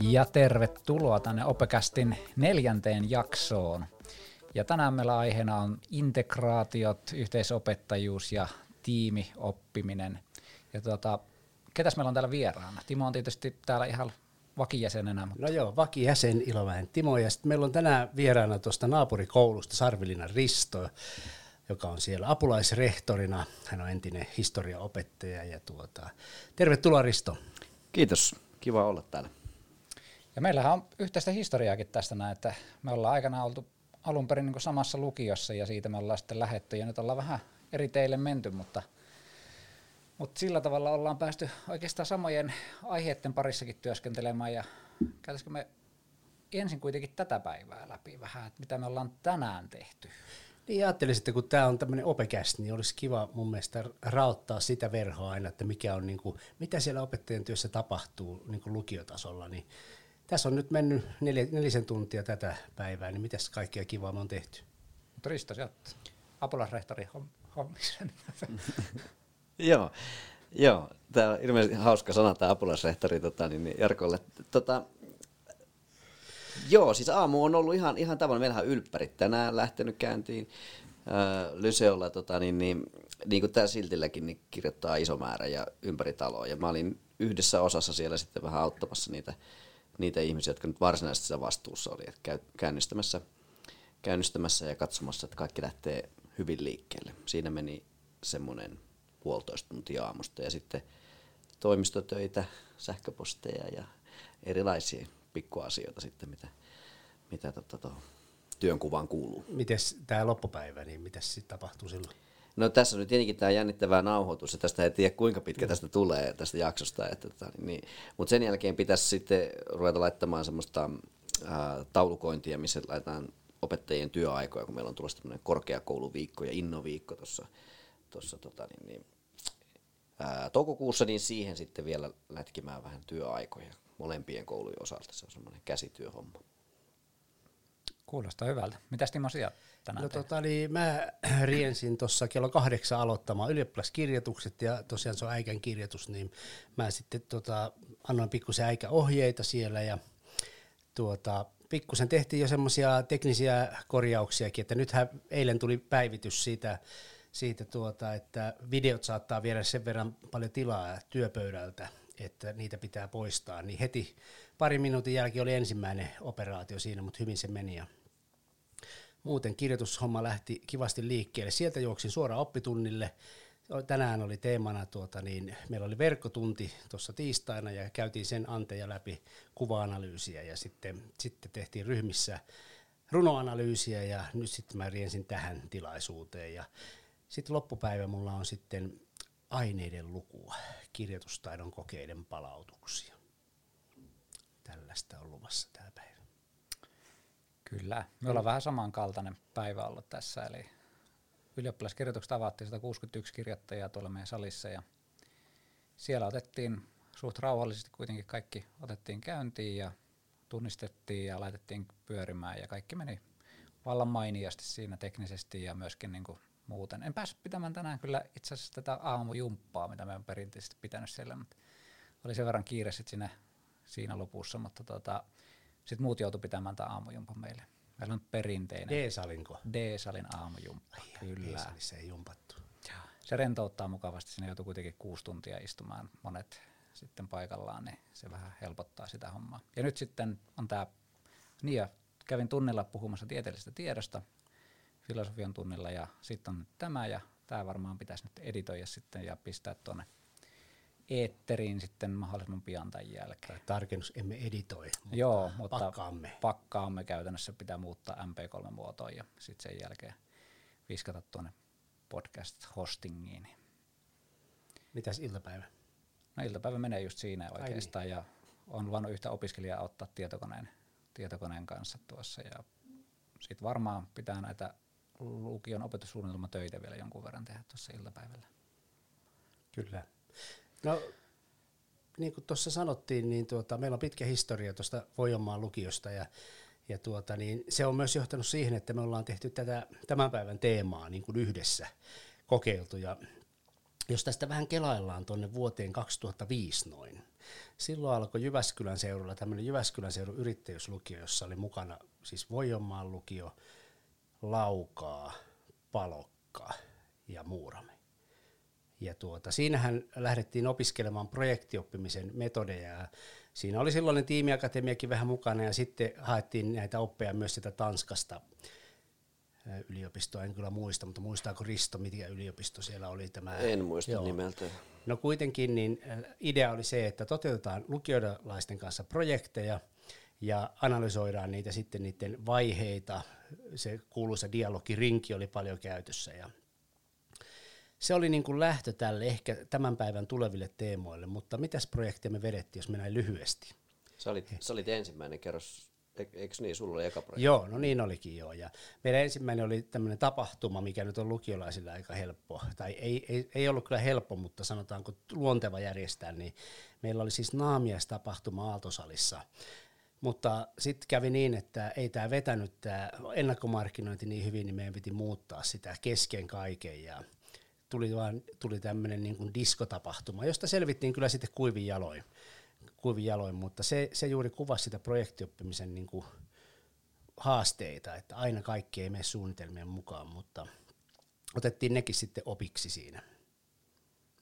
Ja tervetuloa tänne Opekästin neljänteen jaksoon. Ja tänään meillä aiheena on integraatiot, yhteisopettajuus ja tiimioppiminen. Ja tuota, ketäs meillä on täällä vieraana? Timo on tietysti täällä ihan vakijäsenenä. Mutta... No joo, vakijäsen Ilomäen Timo. Ja sitten meillä on tänään vieraana tuosta naapurikoulusta Sarvilina Risto, joka on siellä apulaisrehtorina. Hän on entinen historiaopettaja. Ja tuota, tervetuloa Risto. Kiitos, kiva olla täällä. Ja meillähän on yhteistä historiaakin tästä näin, että me ollaan aikana oltu alun perin niin samassa lukiossa ja siitä me ollaan sitten lähetty ja nyt ollaan vähän eri teille menty, mutta, mutta sillä tavalla ollaan päästy oikeastaan samojen aiheiden parissakin työskentelemään ja käytäisikö me ensin kuitenkin tätä päivää läpi vähän, että mitä me ollaan tänään tehty. Niin ajattelin, että kun tämä on tämmöinen opekäst, niin olisi kiva mun mielestä rauttaa sitä verhoa aina, että mikä on, niin kuin, mitä siellä opettajan työssä tapahtuu niin kuin lukiotasolla, niin tässä on nyt mennyt neljä, nelisen tuntia tätä päivää, niin mitäs kaikkea kivaa me on tehty? Mutta Risto, sä oot apulaisrehtori hommisen. Joo, joo. Tämä on ilmeisesti hauska sana, tämä apulaisrehtori tota, niin, niin Jarkolle. Tota, joo, siis aamu on ollut ihan, ihan tavallaan. Meillähän on ylppärit tänään lähtenyt käyntiin. Äh, Lyseolla, tota, niin, niin, niin kuin tämä siltilläkin, niin kirjoittaa iso määrä ja ympäri taloa. Ja mä olin yhdessä osassa siellä sitten vähän auttamassa niitä niitä ihmisiä, jotka nyt varsinaisesti sitä vastuussa oli, että käynnistämässä, käynnistämässä ja katsomassa, että kaikki lähtee hyvin liikkeelle. Siinä meni semmoinen puolitoista tuntia aamusta ja sitten toimistotöitä, sähköposteja ja erilaisia pikkuasioita sitten, mitä, mitä tota, työnkuvaan kuuluu. Miten tämä loppupäivä, niin mitä sitten tapahtuu silloin? No tässä on nyt tietenkin tämä jännittävä nauhoitus, ja tästä ei tiedä kuinka pitkä tästä tulee tästä jaksosta. Että, tota, niin, mutta sen jälkeen pitäisi sitten ruveta laittamaan semmoista ää, taulukointia, missä laitetaan opettajien työaikoja, kun meillä on tulossa tämmöinen korkeakouluviikko ja innoviikko tuossa tota, niin, niin, ää, toukokuussa, niin siihen sitten vielä lätkimään vähän työaikoja molempien koulujen osalta. Se on semmoinen käsityöhomma. Kuulostaa hyvältä. Mitäs Timo sinä tänään No tota, niin mä riensin tuossa kello kahdeksan aloittamaan ylioppilaskirjoitukset ja tosiaan se on äikän kirjoitus, niin mä sitten tota, annoin pikkusen ohjeita siellä ja tuota, pikkusen tehtiin jo semmoisia teknisiä korjauksiakin, että nythän eilen tuli päivitys siitä, siitä tuota, että videot saattaa viedä sen verran paljon tilaa työpöydältä, että niitä pitää poistaa, niin heti pari minuutin jälkeen oli ensimmäinen operaatio siinä, mutta hyvin se meni ja muuten kirjoitushomma lähti kivasti liikkeelle. Sieltä juoksin suoraan oppitunnille. Tänään oli teemana, tuota, niin meillä oli verkkotunti tuossa tiistaina ja käytiin sen anteja läpi kuva-analyysiä ja sitten, sitten tehtiin ryhmissä runoanalyysiä ja nyt sitten mä riensin tähän tilaisuuteen ja sitten loppupäivä mulla on sitten aineiden lukua, kirjoitustaidon kokeiden palautuksia. Tällaista on luvassa tämä päivä. Kyllä. Me ollaan vähän samankaltainen päivä ollut tässä, eli ylioppilaskirjoitukset avattiin 161 kirjoittajaa tuolla meidän salissa ja siellä otettiin suht rauhallisesti kuitenkin kaikki otettiin käyntiin ja tunnistettiin ja laitettiin pyörimään ja kaikki meni vallan mainiasti siinä teknisesti ja myöskin niin kuin muuten. En päässyt pitämään tänään kyllä itse asiassa tätä aamujumppaa, mitä me on perinteisesti pitänyt siellä, mutta oli sen verran kiire siinä, siinä lopussa, mutta tota, sitten muut joutu pitämään tämä aamujumpa meille. Meillä on perinteinen. D-salinko? D-salin aamujumppa, Ai, kyllä. D-salissa ei jumpattu. Se rentouttaa mukavasti, sinne joutuu kuitenkin kuusi tuntia istumaan monet sitten paikallaan, niin se vähän helpottaa sitä hommaa. Ja nyt sitten on tämä, niin ja kävin tunnilla puhumassa tieteellisestä tiedosta, filosofian tunnilla, ja sitten on tämä, ja tämä varmaan pitäisi nyt editoida sitten ja pistää tuonne eetteriin sitten mahdollisimman pian tämän jälkeen. Tarkennus, emme editoi, mutta Joo, mutta pakkaamme. pakkaamme käytännössä pitää muuttaa MP3-muotoon ja sitten sen jälkeen viskata tuonne podcast-hostingiin. Mitäs iltapäivä? No iltapäivä menee just siinä oikeastaan niin. ja on luvannut yhtä opiskelijaa ottaa tietokoneen, tietokoneen kanssa tuossa ja sitten varmaan pitää näitä lukion opetussuunnitelmatöitä vielä jonkun verran tehdä tuossa iltapäivällä. Kyllä. No, niin kuin tuossa sanottiin, niin tuota, meillä on pitkä historia tuosta Voijomaan lukiosta ja, ja tuota, niin se on myös johtanut siihen, että me ollaan tehty tätä tämän päivän teemaa niin kuin yhdessä kokeiltu ja, jos tästä vähän kelaillaan tuonne vuoteen 2005 noin, silloin alkoi Jyväskylän seudulla tämmöinen Jyväskylän seudun yrittäjyyslukio, jossa oli mukana siis Voijonmaan lukio, Laukaa, Palokka ja Muurame. Ja tuota, siinähän lähdettiin opiskelemaan projektioppimisen metodeja. Ja siinä oli silloinen tiimiakatemiakin vähän mukana ja sitten haettiin näitä oppeja myös sitä Tanskasta yliopistoa, en kyllä muista, mutta muistaako Risto, mikä yliopisto siellä oli tämä? En muista Joo. nimeltä. No kuitenkin niin idea oli se, että toteutetaan lukiolaisten kanssa projekteja ja analysoidaan niitä sitten niiden vaiheita. Se kuuluisa dialogirinki oli paljon käytössä ja se oli niin kuin lähtö tälle ehkä tämän päivän tuleville teemoille, mutta mitäs projekteja me vedettiin, jos mennään lyhyesti? Se oli, se oli ensimmäinen kerros, eikö niin, sulla oli eka projekti? Joo, no niin olikin joo. Ja meidän ensimmäinen oli tämmöinen tapahtuma, mikä nyt on lukiolaisilla aika helppo, tai ei, ei, ei ollut kyllä helppo, mutta sanotaanko luonteva järjestää, niin meillä oli siis naamiaistapahtuma Aaltosalissa, mutta sitten kävi niin, että ei tämä vetänyt tämä ennakkomarkkinointi niin hyvin, niin meidän piti muuttaa sitä kesken kaiken ja tuli, vaan, tuli tämmöinen niin kuin diskotapahtuma, josta selvittiin kyllä sitten kuivin jaloin, kuivin jaloin mutta se, se juuri kuvasi sitä projektioppimisen niin kuin haasteita, että aina kaikki ei mene suunnitelmien mukaan, mutta otettiin nekin sitten opiksi siinä.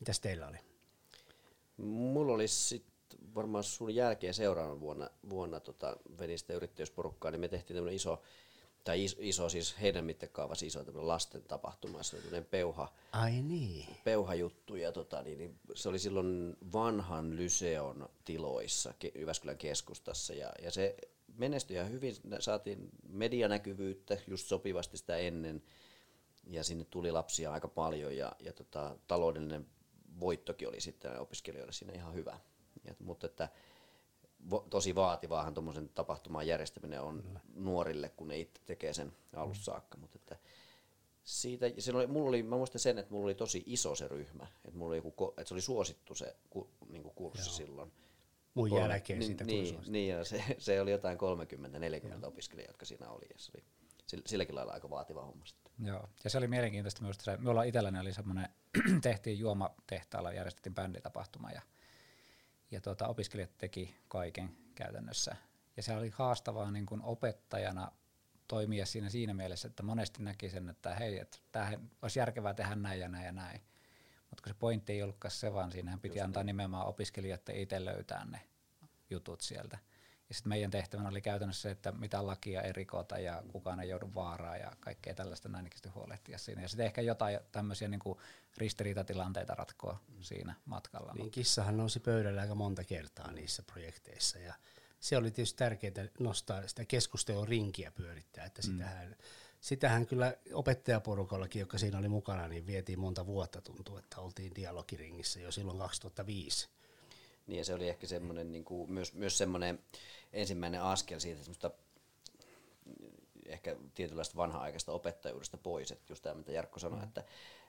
Mitäs teillä oli? Mulla oli sitten varmaan sun jälkeen seuraavana vuonna, vuonna tota, vedin sitä yrittäjyysporukkaa, niin me tehtiin tämmöinen iso tai iso, iso siis heidän mittakaavassa iso lasten tapahtuma, se oli peuha, Ai niin. peuha juttu, ja tota, niin, niin, se oli silloin vanhan Lyseon tiloissa Jyväskylän keskustassa, ja, ja se menestyi ihan hyvin, saatiin medianäkyvyyttä just sopivasti sitä ennen, ja sinne tuli lapsia aika paljon, ja, ja tota, taloudellinen voittokin oli sitten opiskelijoille siinä ihan hyvä. Ja, mutta että tosi vaativaahan tuommoisen tapahtuman järjestäminen on Kyllä. nuorille, kun ne itse tekee sen alusta saakka. Mutta että siitä, oli, mulla oli, mä muistan sen, että mulla oli tosi iso se ryhmä, että, mulla oli joku, että se oli suosittu se ku, niin kuin kurssi Joo. silloin. Mun Kolme, jälkeen niin, siitä niin, niin, ja se, se, oli jotain 30-40 opiskelijaa, jotka siinä oli, ja se oli silläkin lailla aika vaativa homma sitten. Joo, ja se oli mielenkiintoista myös, että me ollaan itselläni oli semmoinen, tehtiin juomatehtaalla, järjestettiin bänditapahtuma, ja ja tuota, opiskelijat teki kaiken käytännössä. Ja se oli haastavaa niin kuin opettajana toimia siinä siinä mielessä, että monesti näki sen, että hei, että tämähän olisi järkevää tehdä näin ja näin ja näin. Mutta kun se pointti ei ollutkaan se, vaan siinähän piti Just antaa niin. nimenomaan opiskelijoiden itse löytää ne jutut sieltä. Ja sitten meidän tehtävänä oli käytännössä se, että mitä lakia ei rikota ja kukaan ei joudu vaaraan ja kaikkea tällaista näin huolehtia siinä. Ja sitten ehkä jotain tämmöisiä niin ristiriitatilanteita ratkoa mm. siinä matkalla. Niin kissahan nousi pöydällä aika monta kertaa niissä projekteissa ja se oli tietysti tärkeää nostaa sitä keskustelun rinkiä pyörittää, että mm. sitähän, sitähän kyllä opettajaporukallakin, joka siinä oli mukana, niin vietiin monta vuotta tuntuu, että oltiin dialogiringissä jo silloin 2005 niin ja se oli ehkä semmoinen, niin kuin, myös, myös semmoinen ensimmäinen askel siitä semmoista ehkä tietynlaista vanha-aikaista opettajuudesta pois, että just tämä, mitä Jarkko sanoi, mm. että,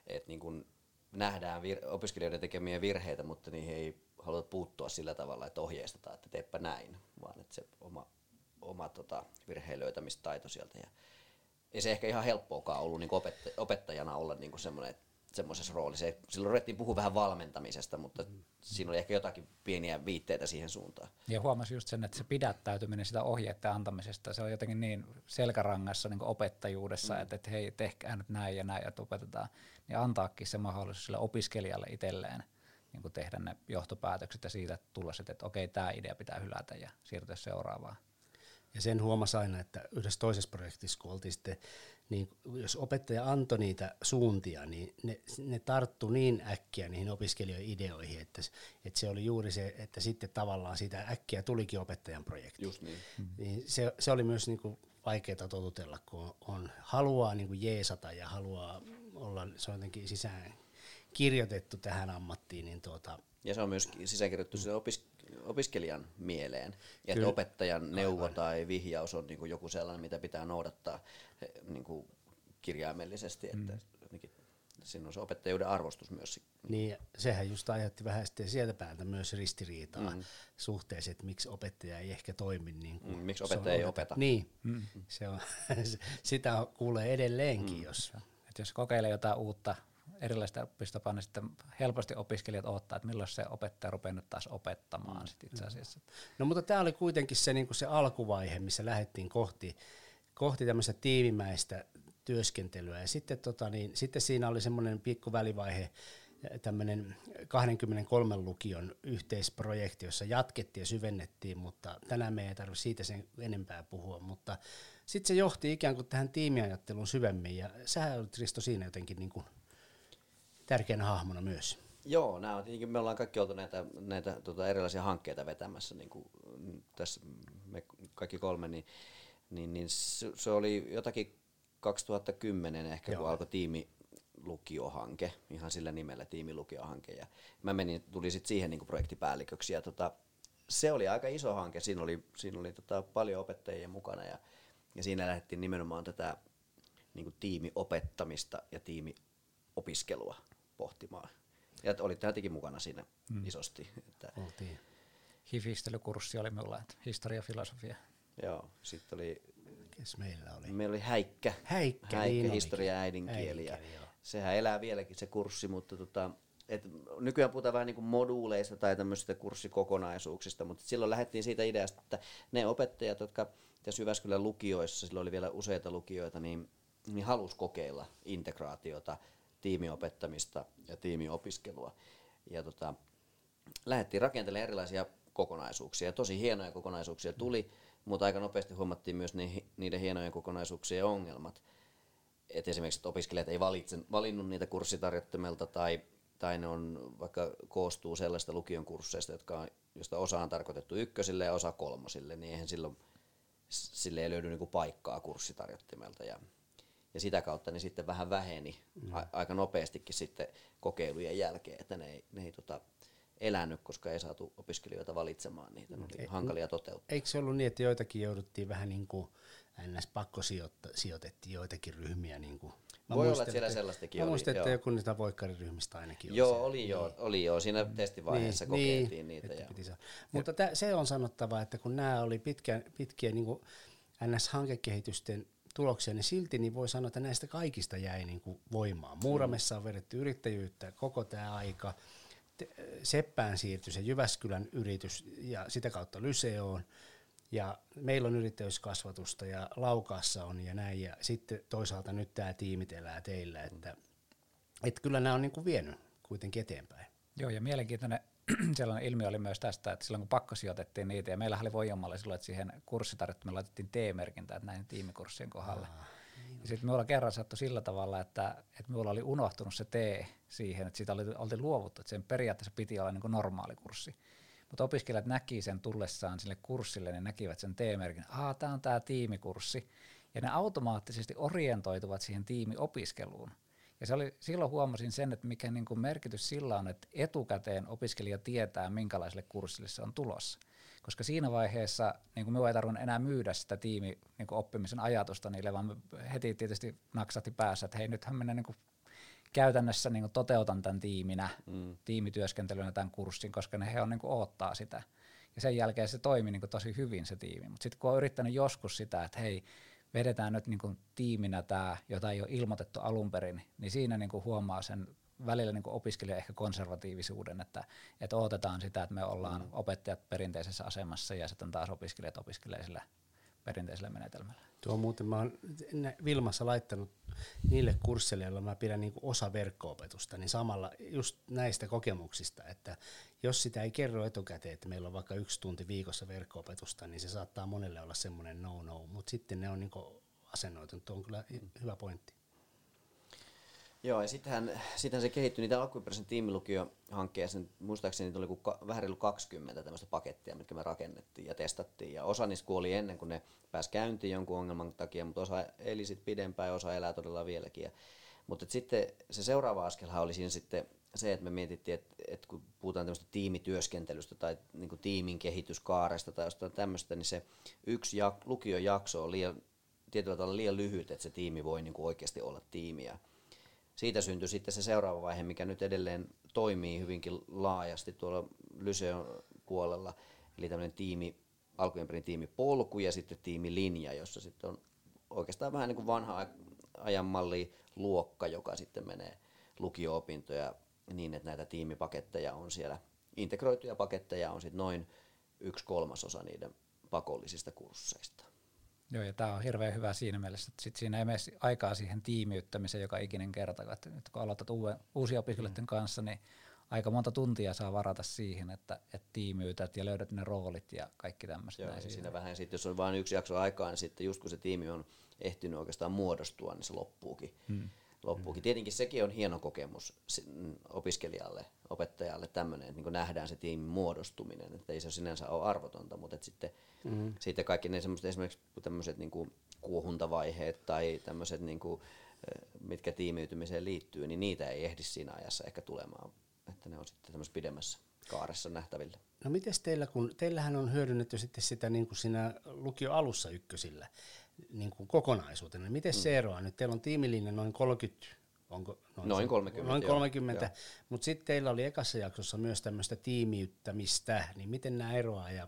että niin kuin nähdään vir- opiskelijoiden tekemiä virheitä, mutta niihin ei haluta puuttua sillä tavalla, että ohjeistetaan, että teepä näin, vaan että se oma, oma tota, virheen löytämistaito sieltä. Ja ei se ehkä ihan helppoakaan ollut niin opettajana olla niin semmoinen, että semmoisessa roolissa. Silloin ruvettiin puhua vähän valmentamisesta, mutta mm. siinä oli ehkä jotakin pieniä viitteitä siihen suuntaan. Ja huomasi just sen, että se pidättäytyminen sitä ohjeiden antamisesta, se on jotenkin niin selkärangassa niin opettajuudessa, mm. että, että hei, tehkää nyt näin ja näin, että opetetaan. Niin antaakin se mahdollisuus sille opiskelijalle itselleen niin kuin tehdä ne johtopäätökset ja siitä tulla sitten, että okei, tämä idea pitää hylätä ja siirtyä seuraavaan. Ja sen huomasi aina, että yhdessä toisessa projektissa, kun oltiin sitten, niin jos opettaja antoi niitä suuntia, niin ne, ne tarttu niin äkkiä niihin opiskelijoiden ideoihin, että, että se oli juuri se, että sitten tavallaan siitä äkkiä tulikin opettajan projekti. Just niin. Mm-hmm. niin se, se oli myös niin kuin vaikeaa totutella, kun on, on haluaa niin kuin jeesata ja haluaa olla, se on jotenkin sisään kirjoitettu tähän ammattiin. Niin tuota, ja se on myös sisäänkirjoittu mm. opis, opiskelijan mieleen. Ja että opettajan neuvo Aivan. tai vihjaus on niin kuin joku sellainen, mitä pitää noudattaa niin kuin kirjaimellisesti. Että mm. siinä on se opettajuuden arvostus myös. Niin, sehän just aiheutti vähän sitten sieltä päältä myös ristiriitaa mm. suhteessa, että miksi opettaja ei ehkä toimi niin kuin mm, Miksi opettaja ei opeta. Niin, mm. se on, sitä kuulee edelleenkin, mm. jos... Et jos kokeilee jotain uutta erilaista oppistapaa, niin sitten helposti opiskelijat odottaa, että milloin se opettaja rupeaa nyt taas opettamaan mm. sit itse asiassa. No mutta tämä oli kuitenkin se, niin se alkuvaihe, missä lähdettiin kohti, kohti tämmöistä tiimimäistä työskentelyä. Ja sitten, tota, niin, sitten siinä oli semmoinen pikku välivaihe, tämmöinen 23 lukion yhteisprojekti, jossa jatkettiin ja syvennettiin, mutta tänään me ei tarvitse siitä sen enempää puhua, mutta sitten se johti ikään kuin tähän tiimiajatteluun syvemmin, ja sä olet Risto siinä jotenkin niin kuin tärkeänä hahmona myös. Joo, nämä on tietenkin, me ollaan kaikki oltu näitä, näitä tota, erilaisia hankkeita vetämässä, niin kuin tässä me kaikki kolme, niin, niin, niin se, se oli jotakin 2010 ehkä, Joo. kun alkoi tiimi, lukiohanke, ihan sillä nimellä tiimilukiohanke. Ja mä menin, tuli sitten siihen niin projektipäälliköksi. Ja tota, se oli aika iso hanke, siinä oli, siinä oli tota paljon opettajia mukana ja, ja siinä lähdettiin nimenomaan tätä niin tiimiopettamista ja tiimiopiskelua pohtimaan. Ja olit tietenkin mukana siinä hmm. isosti. Että Oltiin. Hifistelykurssi oli minulla, että historia filosofia. Joo, sitten oli... Kes meillä oli? Meillä oli Häikkä. Häikkä, Häikkä niin historia ja äidinkieli. äidinkieli ja sehän elää vieläkin se kurssi, mutta tota, et nykyään puhutaan vähän niin kuin moduuleista tai tämmöisistä kurssikokonaisuuksista, mutta silloin lähdettiin siitä ideasta, että ne opettajat, jotka tässä Jyväskylän lukioissa, silloin oli vielä useita lukioita, niin, niin halusi kokeilla integraatiota, tiimiopettamista ja tiimiopiskelua. Ja tota, lähdettiin rakentelemaan erilaisia kokonaisuuksia. Tosi hienoja kokonaisuuksia tuli, mutta aika nopeasti huomattiin myös niiden hienojen kokonaisuuksien ongelmat että esimerkiksi että opiskelijat ei valitse, valinnut niitä kurssitarjottimelta tai, tai ne on vaikka koostuu sellaista lukion kursseista, jotka on, josta osa on tarkoitettu ykkösille ja osa kolmosille, niin eihän silloin sille ei löydy niinku paikkaa kurssitarjottimelta ja, ja sitä kautta ne sitten vähän väheni mm. a, aika nopeastikin sitten kokeilujen jälkeen, että ne ei, ne ei tota, elänyt, koska ei saatu opiskelijoita valitsemaan niitä, ne oli hankalia toteuttaa. Eikö se ollut niin, että joitakin jouduttiin vähän niin kuin ns. pakko sijoitettiin joitakin ryhmiä. Niin kuin. Mä Voi olla, että siellä sellaistakin mä oli. Muistan, että joku niistä voikkariryhmistä ainakin Joo, oli, oli joo, niin. oli joo. Siinä testivaiheessa niin, kokeiltiin niin, niitä. Ja. Piti Mutta tä, se on sanottava, että kun nämä oli pitkä, pitkiä niin kuin NS-hankekehitysten tuloksia, niin silti niin voi sanoa, että näistä kaikista jäi niin kuin voimaan. Muuramessa on vedetty yrittäjyyttä koko tämä aika. Seppään siirtyi se Jyväskylän yritys ja sitä kautta Lyseoon. Ja meillä on yrittäjyyskasvatusta ja Laukaassa on ja näin. Ja sitten toisaalta nyt tämä tiimit elää teillä. Että, että kyllä nämä on niin kuin vienyt kuitenkin eteenpäin. Joo, ja mielenkiintoinen sellainen ilmiö oli myös tästä, että silloin kun pakkosijoitettiin niitä, ja meillä oli Voijomalle silloin, että siihen kurssitarjottimeen laitettiin T-merkintä, että näin tiimikurssien kohdalle. Aa, niin. Ja sitten minulla kerran sattui sillä tavalla, että, että minulla oli unohtunut se T siihen, että siitä oli, oltiin luovuttu, että sen periaatteessa piti olla niin kuin normaali kurssi. Mutta opiskelijat näki sen tullessaan sille kurssille, ne näkivät sen T-merkin, että tämä on tämä tiimikurssi, ja ne automaattisesti orientoituvat siihen tiimiopiskeluun. Ja se oli, silloin huomasin sen, että mikä niin kuin merkitys sillä on, että etukäteen opiskelija tietää, minkälaiselle kurssille se on tulossa. Koska siinä vaiheessa niin kuin minua ei tarvinnut enää myydä sitä tiimi niin kuin oppimisen ajatusta niille, vaan heti tietysti naksahti päässä, että hei nythän minä niin kuin käytännössä niin toteutan tämän tiiminä, mm. tiimityöskentelynä tämän kurssin, koska ne he on niin odottaa sitä. Ja sen jälkeen se toimi niin tosi hyvin se tiimi. Mutta sitten kun on yrittänyt joskus sitä, että hei, vedetään nyt niin tiiminä tämä, jota ei ole ilmoitettu alun perin, niin siinä niin huomaa sen välillä niin opiskelija ehkä konservatiivisuuden, että, että odotetaan sitä, että me ollaan mm. opettajat perinteisessä asemassa ja sitten taas opiskelijat opiskelee sillä perinteisellä menetelmällä. Tuo muuten, mä oon Vilmassa laittanut niille kursseille, joilla mä pidän niin osa verkko-opetusta, niin samalla just näistä kokemuksista, että jos sitä ei kerro etukäteen, että meillä on vaikka yksi tunti viikossa verkko-opetusta, niin se saattaa monelle olla semmoinen no-no, mutta sitten ne on niin asennoitunut. Tuo on kyllä hyvä pointti. Joo, ja sittenhän, sittenhän se kehittyi niitä alkuperäisen tiimilukiohankkeeseen, muistaakseni niitä oli kuin vähän reilu 20 tämmöistä pakettia, mitkä me rakennettiin ja testattiin. Ja osa niistä kuoli ennen kuin ne pääsi käyntiin jonkun ongelman takia, mutta osa eli sitten pidempään ja osa elää todella vieläkin. Ja, mutta sitten se seuraava askelhan oli siinä sitten se, että me mietittiin, että, että kun puhutaan tämmöistä tiimityöskentelystä tai niin kuin tiimin kehityskaaresta tai jostain tämmöistä, niin se yksi jak- lukiojakso on liian, tietyllä tavalla liian lyhyt, että se tiimi voi niin kuin oikeasti olla tiimiä. Siitä syntyi sitten se seuraava vaihe, mikä nyt edelleen toimii hyvinkin laajasti tuolla Lyseon puolella, eli tämmöinen tiimi, alkujen tiimipolku ja sitten tiimilinja, jossa sitten on oikeastaan vähän niin kuin vanha ajan malli luokka, joka sitten menee lukio-opintoja niin, että näitä tiimipaketteja on siellä, integroituja paketteja on sitten noin yksi kolmasosa niiden pakollisista kursseista. Joo, ja tämä on hirveän hyvä siinä mielessä, että sit siinä ei mene aikaa siihen tiimiyttämiseen joka ikinen kerta. Että nyt kun aloitat uuden, uusia opiskelijoiden mm. kanssa, niin aika monta tuntia saa varata siihen, että, että tiimiytät ja löydät ne roolit ja kaikki tämmöiset. Joo, näin siinä vähän sitten, jos on vain yksi jakso aikaa, niin sitten just kun se tiimi on ehtinyt oikeastaan muodostua, niin se loppuukin. Hmm. Loppuukin. Hmm. Tietenkin sekin on hieno kokemus opiskelijalle, opettajalle tämmöinen, että niin nähdään se tiimin muodostuminen, että ei se sinänsä ole arvotonta, mutta että sitten, hmm. sitten kaikki ne semmoiset esimerkiksi tämmöiset niin kuin kuohuntavaiheet tai tämmöiset, niin kuin, mitkä tiimiytymiseen liittyy, niin niitä ei ehdi siinä ajassa ehkä tulemaan että ne on sitten tämmöisessä pidemmässä kaaressa nähtävillä. No miten teillä, kun teillähän on hyödynnetty sitten sitä niin kuin siinä lukio alussa ykkösillä niin kuin kokonaisuutena, niin miten mm. se eroaa? Nyt teillä on tiimilinja noin 30, onko? Noin, noin 30. Noin 30, mutta sitten teillä oli ekassa jaksossa myös tämmöistä tiimiyttämistä, niin miten nämä eroaa ja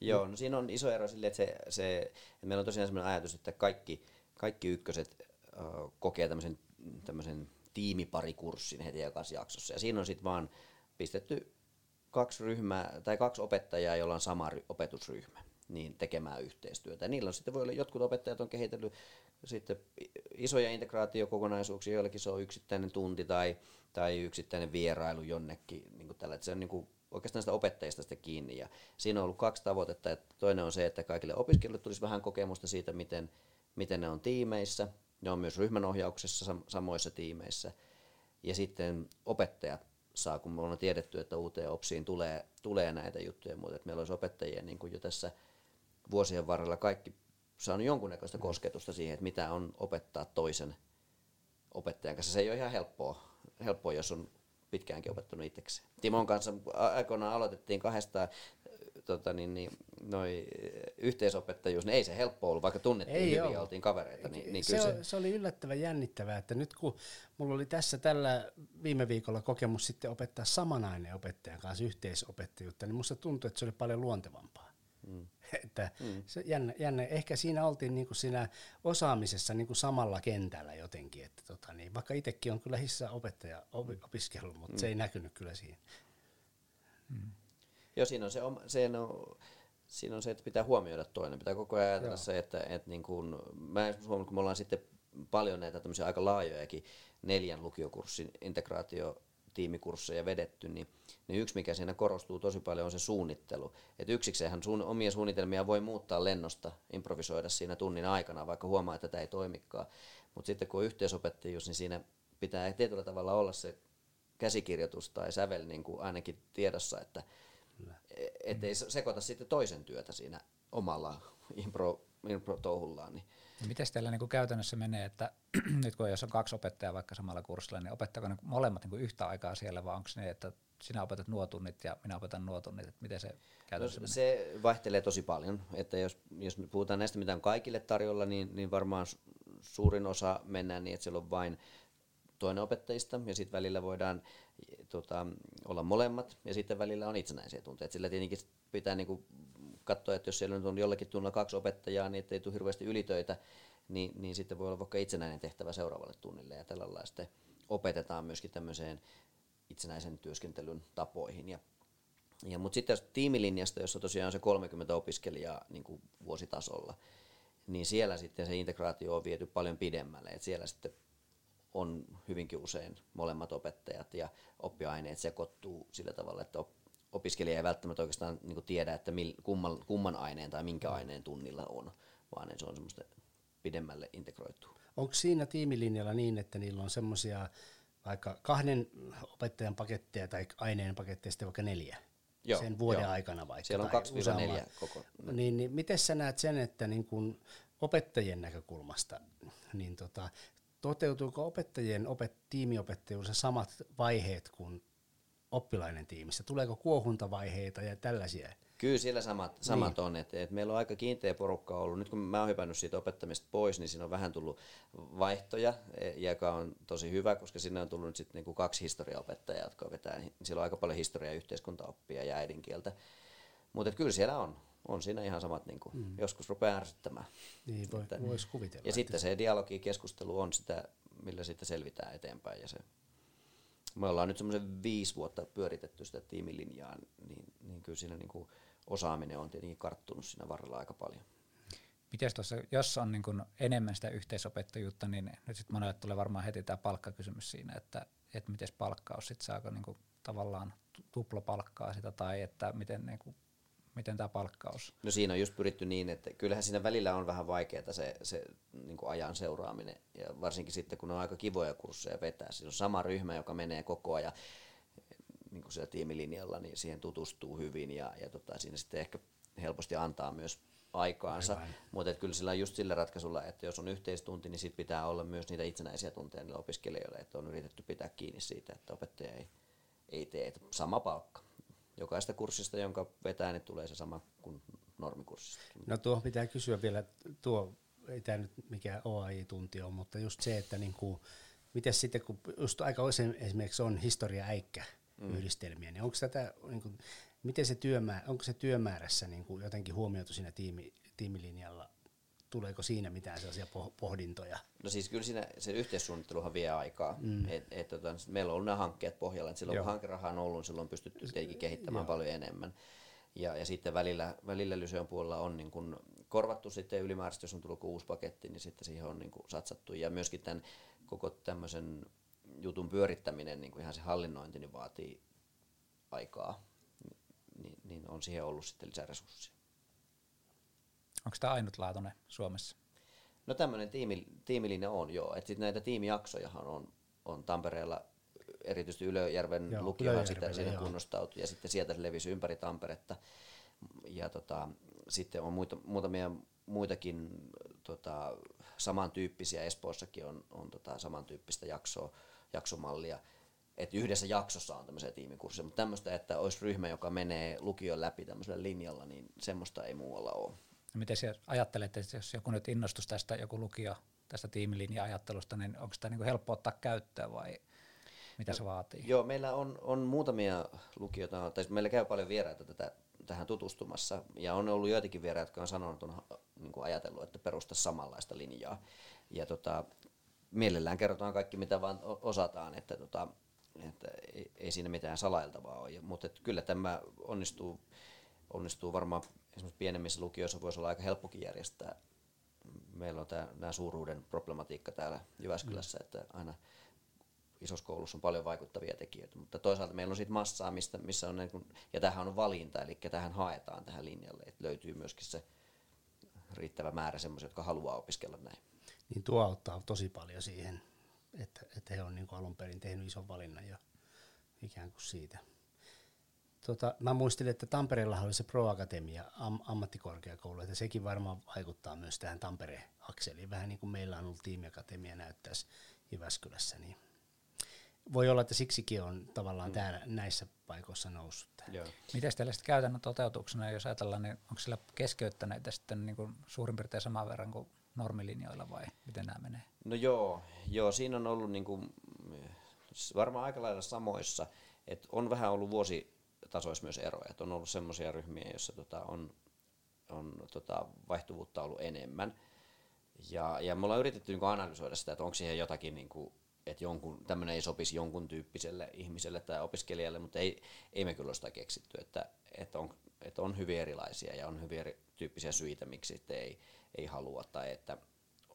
Joo, no siinä on iso ero sille, että, se, se, että meillä on tosiaan sellainen ajatus, että kaikki, kaikki ykköset äh, kokee tämmöisen, tämmöisen tiimiparikurssin heti ekassa jaksossa. Ja siinä on sitten vaan pistetty kaksi ryhmää tai kaksi opettajaa, joilla on sama ry- opetusryhmä niin tekemään yhteistyötä. Ja niillä on sitten voi olla, jotkut opettajat on kehitellyt sitten isoja integraatiokokonaisuuksia, joillekin se on yksittäinen tunti tai, tai yksittäinen vierailu jonnekin. Niin kuin tällä, että se on niin kuin oikeastaan sitä opettajista sitten kiinni. Ja siinä on ollut kaksi tavoitetta. Että toinen on se, että kaikille opiskelijoille tulisi vähän kokemusta siitä, miten, miten ne on tiimeissä, ne on myös ryhmänohjauksessa samoissa tiimeissä. Ja sitten opettajat saa, kun me ollaan tiedetty, että uuteen OPSiin tulee, tulee näitä juttuja, mutta että meillä olisi opettajia niin kuin jo tässä vuosien varrella kaikki saanut jonkunnäköistä kosketusta siihen, että mitä on opettaa toisen opettajan kanssa. Se ei ole ihan helppoa, helppoa jos on pitkäänkin opettanut itsekseen. Timon kanssa aikoinaan aloitettiin kahdesta tota, niin, niin, noi, yhteisopettajuus, niin ei se helppo ollut, vaikka tunnettiin ei hyvin ja oltiin kavereita. Niin, niin se, se, se, oli yllättävän jännittävää, että nyt kun mulla oli tässä tällä viime viikolla kokemus sitten opettaa samanainen opettajan kanssa yhteisopettajuutta, niin musta tuntui, että se oli paljon luontevampaa. Mm. että mm. Se jännä, jännä, ehkä siinä oltiin niin kuin siinä osaamisessa niin kuin samalla kentällä jotenkin, että tota, niin, vaikka itsekin on kyllä hissä opettaja op, opiskellut, mutta mm. se ei näkynyt kyllä siihen. Mm. Joo, siinä on se, se on, siinä on se, että pitää huomioida toinen. Pitää koko ajan ajatella Joo. se, että, että niin kun, mä huomannut, kun me ollaan sitten paljon näitä tämmöisiä aika laajojakin neljän lukiokurssin integraatio tiimikursseja vedetty, niin, niin yksi mikä siinä korostuu tosi paljon on se suunnittelu. Että yksikseenhän suun, omia suunnitelmia voi muuttaa lennosta, improvisoida siinä tunnin aikana, vaikka huomaa, että tätä ei toimikaan. Mutta sitten kun on yhteisopettajuus, niin siinä pitää tietyllä tavalla olla se käsikirjoitus tai sävel niin kuin ainakin tiedossa, että ettei sekoita sitten toisen työtä siinä omalla impro, impro-touhullaan. Niin. Miten teillä niin kuin käytännössä menee, että nyt kun jos on kaksi opettajaa vaikka samalla kurssilla, niin opettaako ne molemmat niin kuin yhtä aikaa siellä vai onko ne, että sinä opetat nuo tunnit ja minä opetan nuo tunnit, että miten se käytännössä no, menee? Se vaihtelee tosi paljon, että jos, jos puhutaan näistä mitä on kaikille tarjolla, niin, niin varmaan suurin osa mennään niin, että siellä on vain toinen opettajista ja sitten välillä voidaan tota, olla molemmat ja sitten välillä on itsenäisiä tunteja. Sillä tietenkin pitää niinku katsoa, että jos siellä nyt on jollakin tunnilla kaksi opettajaa, niin ettei tule hirveästi ylitöitä, niin, niin sitten voi olla vaikka itsenäinen tehtävä seuraavalle tunnille ja tällä lailla sitten opetetaan myöskin tämmöiseen itsenäisen työskentelyn tapoihin. Ja, ja, mutta sitten tiimilinjasta, jossa tosiaan on se 30 opiskelijaa niin kuin vuositasolla, niin siellä sitten se integraatio on viety paljon pidemmälle. Et siellä sitten on hyvinkin usein molemmat opettajat ja oppiaineet sekoittuu sillä tavalla, että opiskelija ei välttämättä oikeastaan niin tiedä, että mil, kumman, kumman aineen tai minkä aineen tunnilla on, vaan se on semmoista pidemmälle integroitua. Onko siinä tiimilinjalla niin, että niillä on semmoisia vaikka kahden opettajan paketteja tai aineen paketteja sitten vaikka neljä? Joo, sen vuoden joo. aikana vaikka. Siellä on kaksi neljä koko. Niin, niin miten sä näet sen, että niin kun opettajien näkökulmasta, niin tota, toteutuuko opettajien opet, tiimiopettajuudessa samat vaiheet kuin oppilainen tiimissä? Tuleeko kuohuntavaiheita ja tällaisia? Kyllä siellä samat, samat niin. on. Et, et meillä on aika kiinteä porukka ollut. Nyt kun mä oon hypännyt siitä opettamista pois, niin siinä on vähän tullut vaihtoja, e, joka on tosi hyvä, koska sinne on tullut nyt sitten niinku kaksi historiaopettajaa, jotka vetää. Siellä on aika paljon historia- ja yhteiskuntaoppia ja äidinkieltä. Mutta kyllä siellä on on siinä ihan samat, niin kuin, mm. joskus rupeaa ärsyttämään. Niin, voi, voisi kuvitella. Ja sitten se dialogi, keskustelu on sitä millä sitten selvitään eteenpäin. Ja se, me ollaan nyt semmoisen viisi vuotta pyöritetty sitä tiimilinjaa, niin, niin kyllä siinä niin kuin osaaminen on tietenkin karttunut siinä varrella aika paljon. Miten tuossa, jos on niin kuin enemmän sitä yhteisopettajuutta, niin nyt sitten monelle tulee varmaan heti tämä palkkakysymys siinä, että, että miten palkkaus, sitten saako niin kuin tavallaan tuplapalkkaa sitä tai että miten, niin kuin, miten tämä palkkaus? No siinä on just pyritty niin, että kyllähän siinä välillä on vähän vaikeaa se, se niin ajan seuraaminen ja varsinkin sitten kun on aika kivoja kursseja vetää. Siinä on sama ryhmä, joka menee koko ajan niin kuin siellä tiimilinjalla, niin siihen tutustuu hyvin ja, ja tota, siinä sitten ehkä helposti antaa myös aikaansa, Aivan. mutta kyllä sillä on just sillä ratkaisulla, että jos on yhteistunti, niin sit pitää olla myös niitä itsenäisiä tunteja niille opiskelijoille, että on yritetty pitää kiinni siitä, että opettaja ei, ei tee sama palkka. Jokaista kurssista, jonka vetää, niin tulee se sama kuin normikurssista. No tuo pitää kysyä vielä, tuo ei tämä nyt mikään OAI-tunti on, mutta just se, että niinku, miten sitten, kun just aika usein esimerkiksi on historia äikkä mm. yhdistelmiä, niin onko tätä, niinku, miten se työmäärä, onko se työmäärässä niinku jotenkin huomioitu siinä tiimi, tiimilinjalla tuleeko siinä mitään sellaisia pohdintoja? No siis kyllä siinä se yhteissuunnitteluhan vie aikaa. Mm. Et, et, tota, meillä on ollut nämä hankkeet pohjalla, että silloin Joo. kun hankeraha on ollut, niin silloin on pystytty tietenkin kehittämään Joo. paljon enemmän. Ja, ja sitten välillä, välillä Lyseon puolella on niin kuin korvattu sitten ylimääräisesti, jos on tullut uusi paketti, niin sitten siihen on niin kuin satsattu. Ja myöskin tämän koko tämmöisen jutun pyörittäminen, niin kuin ihan se hallinnointi, niin vaatii aikaa. Niin, niin on siihen ollut sitten lisäresursseja. Onko tämä ainutlaatuinen Suomessa? No tämmöinen tiimi, tiimilinja on joo. Että sitten näitä tiimijaksojahan on, on Tampereella, erityisesti Ylöjärven joo, lukiohan sitä siinä kunnostautui ja sitten sieltä se levisi ympäri Tamperetta. Ja tota, sitten on muita, muutamia muitakin tota, samantyyppisiä, Espoossakin on, on tota, samantyyppistä jaksoa, jaksomallia että yhdessä jaksossa on tämmöisiä tiimikursseja, mutta tämmöistä, että olisi ryhmä, joka menee lukion läpi tämmöisellä linjalla, niin semmoista ei muualla ole. Miten ajattelette, että jos joku nyt innostus tästä, joku lukio tästä tiimilinja-ajattelusta, niin onko sitä niin helppo ottaa käyttöön vai mitä se vaatii? Joo, meillä on, on muutamia lukioita, tai meillä käy paljon vieraita tätä, tähän tutustumassa, ja on ollut joitakin vieraita, jotka on sanonut, on niin kuin ajatellut, että perusta samanlaista linjaa. Ja tota, mielellään kerrotaan kaikki, mitä vaan osataan, että, tota, että ei, ei siinä mitään salailtavaa ole. Mutta kyllä tämä onnistuu, onnistuu varmaan esimerkiksi pienemmissä lukioissa voisi olla aika helppokin järjestää. Meillä on tämä, nämä suuruuden problematiikka täällä Jyväskylässä, mm. että aina isossa koulussa on paljon vaikuttavia tekijöitä, mutta toisaalta meillä on siitä massaa, mistä, missä on, niin kuin, ja tähän on valinta, eli tähän haetaan tähän linjalle, että löytyy myöskin se riittävä määrä semmoisia, jotka haluaa opiskella näin. Niin tuo auttaa tosi paljon siihen, että, että he on niin alun perin tehnyt ison valinnan ja ikään kuin siitä. Tota, mä muistelin, että Tampereella oli se Pro Akatemia am, ammattikorkeakoulu, että sekin varmaan vaikuttaa myös tähän Tampere-akseliin, vähän niin kuin meillä on ollut tiimiakatemia näyttäisi Jyväskylässä, niin voi olla, että siksikin on tavallaan mm. täällä näissä paikoissa noussut. Miten teillä sitten käytännön toteutuksena, jos ajatellaan, niin onko siellä keskeyttäneitä sitten niin kuin suurin piirtein saman verran kuin normilinjoilla vai miten nämä menee? No joo, joo siinä on ollut niin kuin, varmaan aika lailla samoissa, että on vähän ollut vuosi tasoissa myös eroja. Et on ollut semmoisia ryhmiä, joissa tota, on, on tota, vaihtuvuutta ollut enemmän. Ja, ja me ollaan yritetty niin analysoida sitä, että onko siihen jotakin, niin kuin, että jonkun, tämmöinen ei sopisi jonkun tyyppiselle ihmiselle tai opiskelijalle, mutta ei, ei me kyllä ole sitä keksitty, että, että, on, että on hyvin erilaisia ja on hyvin erityyppisiä syitä, miksi sitten ei, ei halua tai että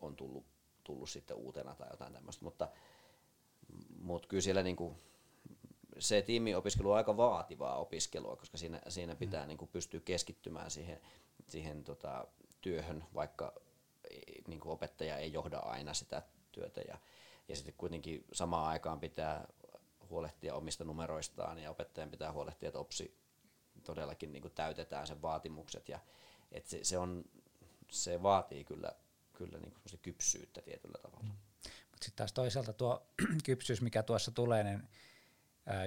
on tullut, tullut sitten uutena tai jotain tämmöistä, mutta, mutta kyllä siellä niin kuin, se tiimiopiskelu on aika vaativaa opiskelua, koska siinä, siinä pitää mm. niin kuin pystyä keskittymään siihen, siihen tota, työhön, vaikka niin kuin opettaja ei johda aina sitä työtä. Ja, ja sitten kuitenkin samaan aikaan pitää huolehtia omista numeroistaan ja opettajan pitää huolehtia, että OPSI todellakin niin kuin täytetään sen vaatimukset. Ja, että se, se, on, se vaatii kyllä, kyllä niin kuin kypsyyttä tietyllä tavalla. Mm. Mutta sitten taas toisaalta tuo kypsyys, mikä tuossa tulee, niin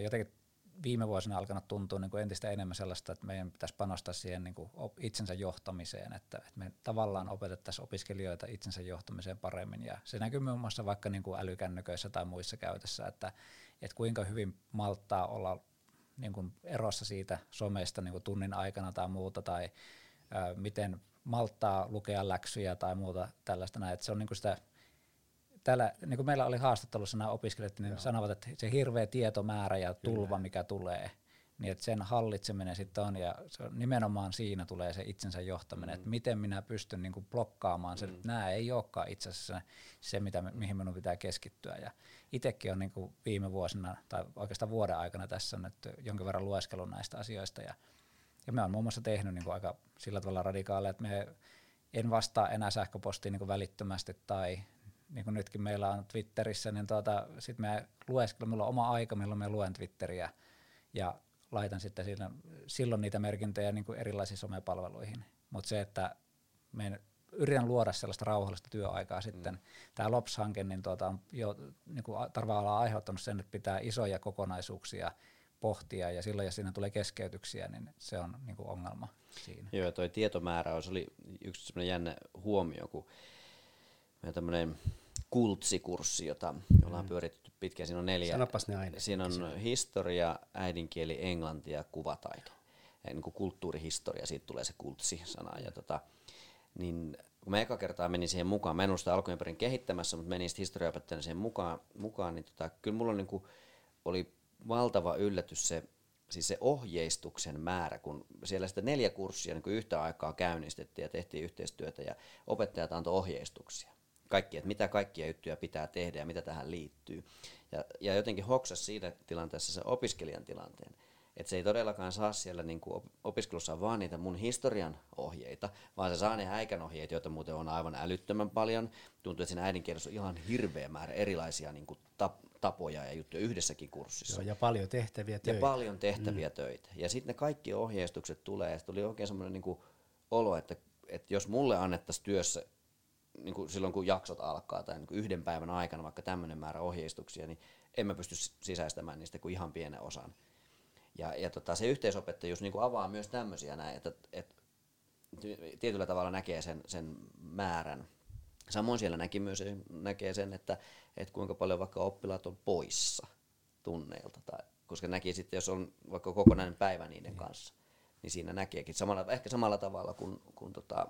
jotenkin viime vuosina alkanut tuntua niin kuin entistä enemmän sellaista, että meidän pitäisi panostaa siihen niin kuin itsensä johtamiseen, että, että me tavallaan opetettaisiin opiskelijoita itsensä johtamiseen paremmin. Ja se näkyy muun muassa vaikka niin kuin älykännyköissä tai muissa käytössä, että, että kuinka hyvin malttaa olla niin kuin erossa siitä somesta niin kuin tunnin aikana tai muuta, tai ää, miten malttaa lukea läksyjä tai muuta tällaista näin. Että se on niin kuin sitä täällä, niin kuin meillä oli haastattelussa nämä opiskelijat, niin Joo. sanovat, että se hirveä tietomäärä ja tulva, Kyllä. mikä tulee, niin että sen hallitseminen sitten on, ja se on, nimenomaan siinä tulee se itsensä johtaminen, mm. että miten minä pystyn niin kuin blokkaamaan sen, mm. että nämä ei olekaan itse asiassa se, mitä, mihin minun pitää keskittyä. Ja itsekin on niin kuin viime vuosina, tai oikeastaan vuoden aikana tässä nyt jonkin verran lueskellut näistä asioista, ja, ja me on muun muassa tehnyt niin kuin aika sillä tavalla radikaaleja, että me en vastaa enää sähköpostiin niin kuin välittömästi, tai niin kuin nytkin meillä on Twitterissä, niin tuota, sitten me lueskelen, meillä on oma aika, milloin me luen Twitteriä, ja laitan sitten siinä, silloin niitä merkintöjä niin kuin erilaisiin somepalveluihin. Mutta se, että me yritän luoda sellaista rauhallista työaikaa sitten. Mm. Tämä LOPS-hanke niin tuota, on jo niin kuin tavallaan aiheuttanut sen, että pitää isoja kokonaisuuksia pohtia ja silloin, jos siinä tulee keskeytyksiä, niin se on niin kuin ongelma siinä. Joo, toi tietomääräys oli yksi sellainen jännä huomio, kun tämmöinen kultsikurssi, jota ollaan mm. pyöritetty pitkään. Siinä on neljä. Sanopas ne aina. Siinä on historia, äidinkieli, englanti ja kuvataito. Ja niin kuin kulttuurihistoria, siitä tulee se kultsi-sana. Ja tota, niin kun mä eka kertaa menin siihen mukaan, mä en ollut sitä alkujen perin kehittämässä, mutta menin sitten historiaopettajana siihen mukaan, mukaan niin tota, kyllä mulla niin kuin oli valtava yllätys se, siis se ohjeistuksen määrä, kun siellä sitä neljä kurssia niin yhtä aikaa käynnistettiin ja tehtiin yhteistyötä ja opettajat antoi ohjeistuksia kaikki, että mitä kaikkia juttuja pitää tehdä ja mitä tähän liittyy. Ja, ja jotenkin hoksas siinä tilanteessa se opiskelijan tilanteen. Että se ei todellakaan saa siellä niin kuin opiskelussa vaan niitä mun historian ohjeita, vaan se saa ne äikän ohjeet, joita muuten on aivan älyttömän paljon. Tuntuu, että siinä äidinkielessä on ihan hirveä määrä erilaisia niin kuin tapoja ja juttuja yhdessäkin kurssissa. Joo, ja paljon tehtäviä töitä. Ja paljon tehtäviä mm. töitä. Ja sitten ne kaikki ohjeistukset tulee, ja tuli oikein semmoinen niin olo, että, että jos mulle annettaisiin työssä niin kuin silloin kun jaksot alkaa tai niin kuin yhden päivän aikana vaikka tämmöinen määrä ohjeistuksia, niin emme pysty sisäistämään niistä kuin ihan pienen osan. Ja, ja tota, se yhteisopettajuus niin kuin avaa myös tämmöisiä näin, että, että tietyllä tavalla näkee sen, sen määrän. Samoin siellä näki myös, näkee sen, että, että kuinka paljon vaikka oppilaat on poissa tunneilta, tai, koska näki sitten, jos on vaikka kokonainen päivä niiden kanssa, niin siinä näkeekin samalla, ehkä samalla tavalla kuin, kuin tota,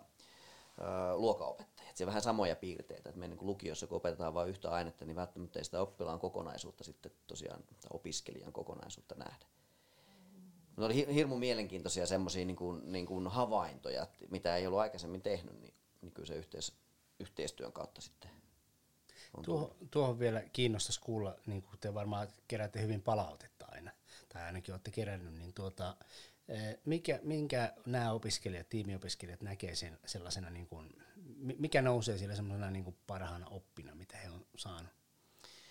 luokaopettajat. Se vähän samoja piirteitä, että me niin lukiossa kun opetetaan vain yhtä ainetta, niin välttämättä ei sitä oppilaan kokonaisuutta sitten tosiaan, tai opiskelijan kokonaisuutta nähdä. Ne oli hirmu mielenkiintoisia semmoisia niin kuin, niin kuin havaintoja, mitä ei ollut aikaisemmin tehnyt, niin, niin kyllä se yhteis, yhteistyön kautta sitten Tuohon, tuohon vielä kiinnostaisi kuulla, niin kuin te varmaan keräätte hyvin palautetta aina, tai ainakin olette kerännyt, niin tuota, mikä, minkä nämä opiskelijat, tiimiopiskelijat näkee sen sellaisena, niin kuin, mikä nousee siellä sellaisena niin kuin parhaana oppina, mitä he on saanut,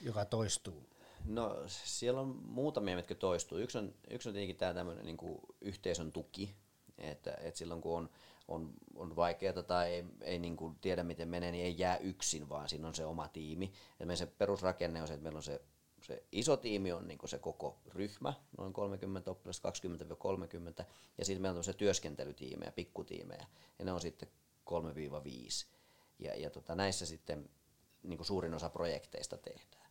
joka toistuu? No siellä on muutamia, mitkä toistuu. Yksi on, yksi on tietenkin tämä tämmöinen niin kuin yhteisön tuki, että, että silloin kun on, on, on vaikeaa tai ei, ei niin kuin tiedä miten menee, niin ei jää yksin, vaan siinä on se oma tiimi. Et meidän se perusrakenne on se, että meillä on se se iso tiimi on niin se koko ryhmä, noin 30 oppilasta, 20-30, ja sitten meillä on se työskentelytiimejä, pikkutiimejä, ja ne on sitten 3-5. Ja, ja tota, näissä sitten niin suurin osa projekteista tehdään.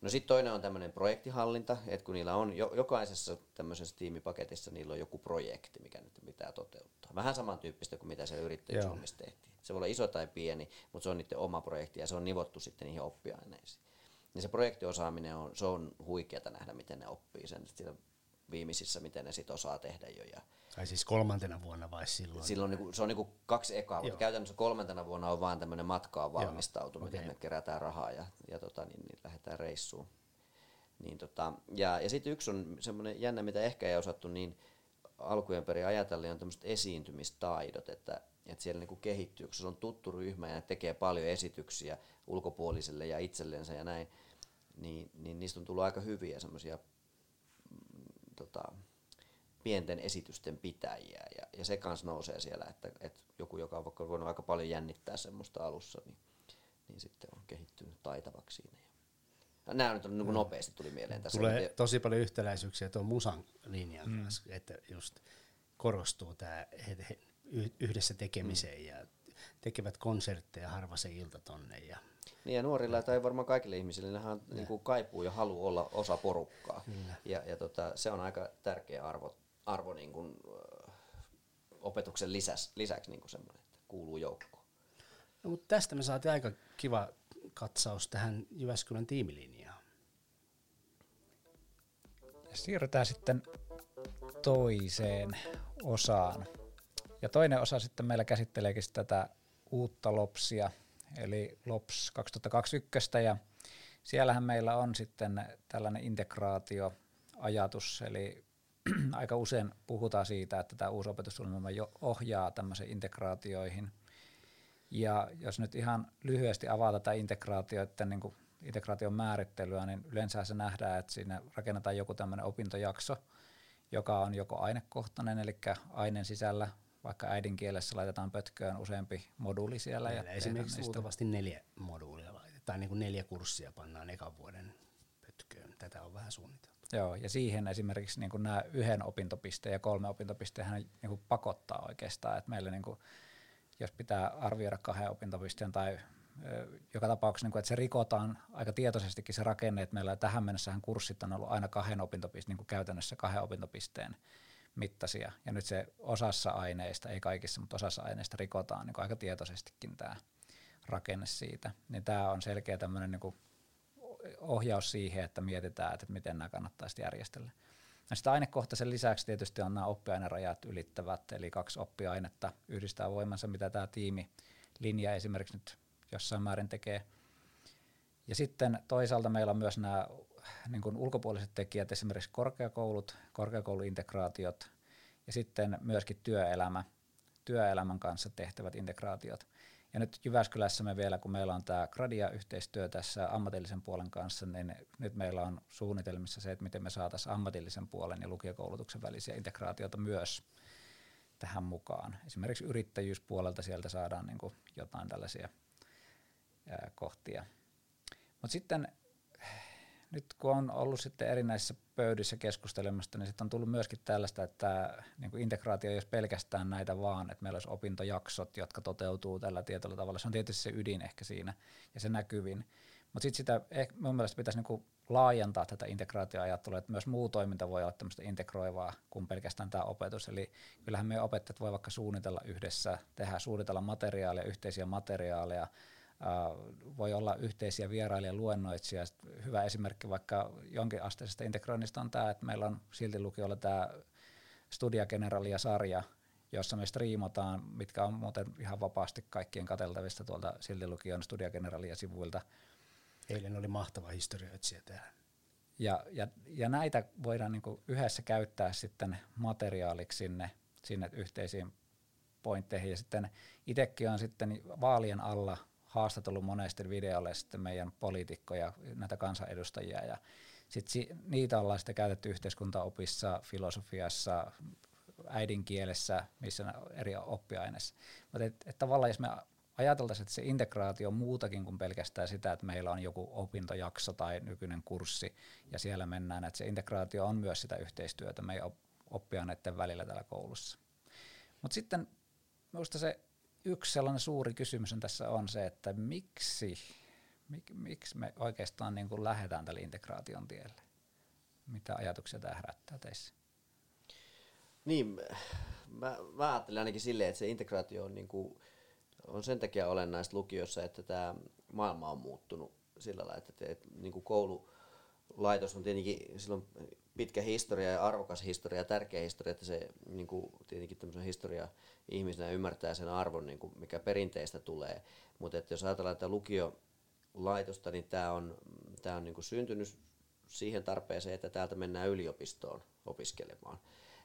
No sitten toinen on tämmöinen projektihallinta, että kun niillä on jo, jokaisessa tämmöisessä tiimipaketissa niillä on joku projekti, mikä nyt pitää toteuttaa. Vähän samantyyppistä kuin mitä se yrittäjyyshommissa tehtiin. Se voi olla iso tai pieni, mutta se on niiden oma projekti ja se on nivottu sitten niihin oppiaineisiin niin se projektiosaaminen on, se on huikeata nähdä, miten ne oppii sen siellä viimeisissä, miten ne sit osaa tehdä jo. Ja tai siis kolmantena vuonna vai silloin? silloin niinku, se on niinku kaksi ekaa, mutta käytännössä kolmantena vuonna on vaan tämmöinen matkaan valmistautuminen, okay. me kerätään rahaa ja, ja tota, niin, niin lähdetään reissuun. Niin tota, ja, ja sitten yksi on semmoinen jännä, mitä ehkä ei osattu niin alkujen perin ajatella, niin on tämmöiset esiintymistaidot, että, että siellä niinku kehittyy, kun se on tuttu ryhmä ja ne tekee paljon esityksiä ulkopuoliselle ja itsellensä ja näin, niin, niin niistä on tullut aika hyviä semmoisia mm, tota, pienten esitysten pitäjiä ja, ja se kanssa nousee siellä, että, että joku, joka on vaikka voinut aika paljon jännittää semmoista alussa, niin, niin sitten on kehittynyt taitavaksi siinä. Ja nämä nyt on niin nopeasti tuli mieleen tässä. Tulee tosi paljon yhtäläisyyksiä tuon musan linjan mm. kanssa, että just korostuu tämä yhdessä tekemiseen mm. ja tekevät konsertteja harva se ilta tonne ja niin ja nuorilla tai varmaan kaikille ihmisille nehän niin kuin kaipuu ja haluaa olla osa porukkaa. Kyllä. Ja, ja tota, se on aika tärkeä arvo, arvo niin kuin, ö, opetuksen lisäksi, lisäksi niin kuin semmoinen, että kuuluu joukkoon. No, mutta tästä me saatiin aika kiva katsaus tähän Jyväskylän tiimilinjaan. Siirrytään sitten toiseen osaan. Ja toinen osa sitten meillä käsitteleekin tätä uutta LOPSia, eli LOPS 2021, ja siellähän meillä on sitten tällainen integraatioajatus, eli aika usein puhutaan siitä, että tämä uusi opetussuunnitelma jo ohjaa tämmöisiin integraatioihin. Ja jos nyt ihan lyhyesti avaa tätä integraatioiden niin kuin integraation määrittelyä, niin yleensä se nähdään, että siinä rakennetaan joku tämmöinen opintojakso, joka on joko ainekohtainen, eli aineen sisällä vaikka äidinkielessä laitetaan pötköön useampi moduuli siellä. Meillä ja esimerkiksi luultavasti neljä moduulia laitetaan, niin kuin neljä kurssia pannaan ekan vuoden pötköön. Tätä on vähän suunniteltu. Joo, ja siihen esimerkiksi niin kuin nämä yhden opintopisteen ja kolme opintopisteen niin kuin pakottaa oikeastaan, että meillä niin kuin, jos pitää arvioida kahden opintopisteen tai joka tapauksessa, niin kuin, että se rikotaan aika tietoisestikin se rakenne, että meillä tähän mennessähän kurssit on ollut aina kahden opintopisteen, niin kuin käytännössä kahden opintopisteen mittaisia. Ja nyt se osassa aineista, ei kaikissa, mutta osassa aineista rikotaan niin aika tietoisestikin tämä rakenne siitä. Niin tämä on selkeä tämmöinen niin ohjaus siihen, että mietitään, että miten nämä kannattaa sitten järjestellä. Ja sitten ainekohtaisen lisäksi tietysti on nämä oppiainerajat ylittävät, eli kaksi oppiainetta yhdistää voimansa, mitä tämä tiimi linja esimerkiksi nyt jossain määrin tekee. Ja sitten toisaalta meillä on myös nämä niin kuin ulkopuoliset tekijät, esimerkiksi korkeakoulut, korkeakouluintegraatiot ja sitten myöskin työelämä, työelämän kanssa tehtävät integraatiot. Ja nyt Jyväskylässä me vielä, kun meillä on tämä Gradia-yhteistyö tässä ammatillisen puolen kanssa, niin nyt meillä on suunnitelmissa se, että miten me saataisiin ammatillisen puolen ja lukiokoulutuksen välisiä integraatioita myös tähän mukaan. Esimerkiksi yrittäjyyspuolelta sieltä saadaan niin kuin jotain tällaisia ää, kohtia. Mutta sitten nyt kun on ollut sitten erinäisissä pöydissä keskustelemasta, niin sitten on tullut myöskin tällaista, että niin kuin integraatio ei olisi pelkästään näitä vaan, että meillä olisi opintojaksot, jotka toteutuu tällä tietyllä tavalla. Se on tietysti se ydin ehkä siinä ja se näkyvin. Mutta sitten sitä ehkä mun mielestä pitäisi niin kuin laajentaa tätä integraatioajattelua, että myös muu toiminta voi olla tämmöistä integroivaa kuin pelkästään tämä opetus. Eli kyllähän meidän opettajat voi vaikka suunnitella yhdessä, tehdä suunnitella materiaaleja, yhteisiä materiaaleja, voi olla yhteisiä vierailija luennoitsija. Hyvä esimerkki vaikka jonkinasteisesta integroinnista on tämä, että meillä on silti lukiolla tämä Studia Generalia-sarja, jossa me striimataan, mitkä on muuten ihan vapaasti kaikkien kateltavista tuolta silti lukion Studia Generalia-sivuilta. Eilen oli mahtava historioitsija täällä. Ja, ja, ja näitä voidaan niin yhdessä käyttää sitten materiaaliksi sinne, sinne yhteisiin pointteihin. Ja sitten itsekin on sitten vaalien alla haastatellut monesti videolle sitten meidän poliitikkoja, näitä kansanedustajia ja sit si, niitä ollaan sitten käytetty yhteiskuntaopissa, filosofiassa, äidinkielessä, missä eri oppiaineissa. Mutta et, et tavallaan jos me ajateltaisiin, että se integraatio on muutakin kuin pelkästään sitä, että meillä on joku opintojakso tai nykyinen kurssi ja siellä mennään, että se integraatio on myös sitä yhteistyötä meidän oppiaineiden välillä täällä koulussa. Mutta sitten minusta se yksi sellainen suuri kysymys tässä on se, että miksi, mik, miksi me oikeastaan niin kuin lähdetään tälle integraation tielle? Mitä ajatuksia tämä herättää teissä? Niin, mä, mä ajattelen ainakin silleen, että se integraatio on, niin kuin, on sen takia olennaista lukiossa, että tämä maailma on muuttunut sillä lailla, että, että niin kuin koululaitos on tietenkin silloin pitkä historia ja arvokas historia ja tärkeä historia, että se niin kuin, tietenkin tämmöisen historia ihmisenä ymmärtää sen arvon, niin kuin, mikä perinteistä tulee. Mutta jos ajatellaan tätä lukiolaitosta, niin tämä on, tää on niin kuin syntynyt siihen tarpeeseen, että täältä mennään yliopistoon opiskelemaan.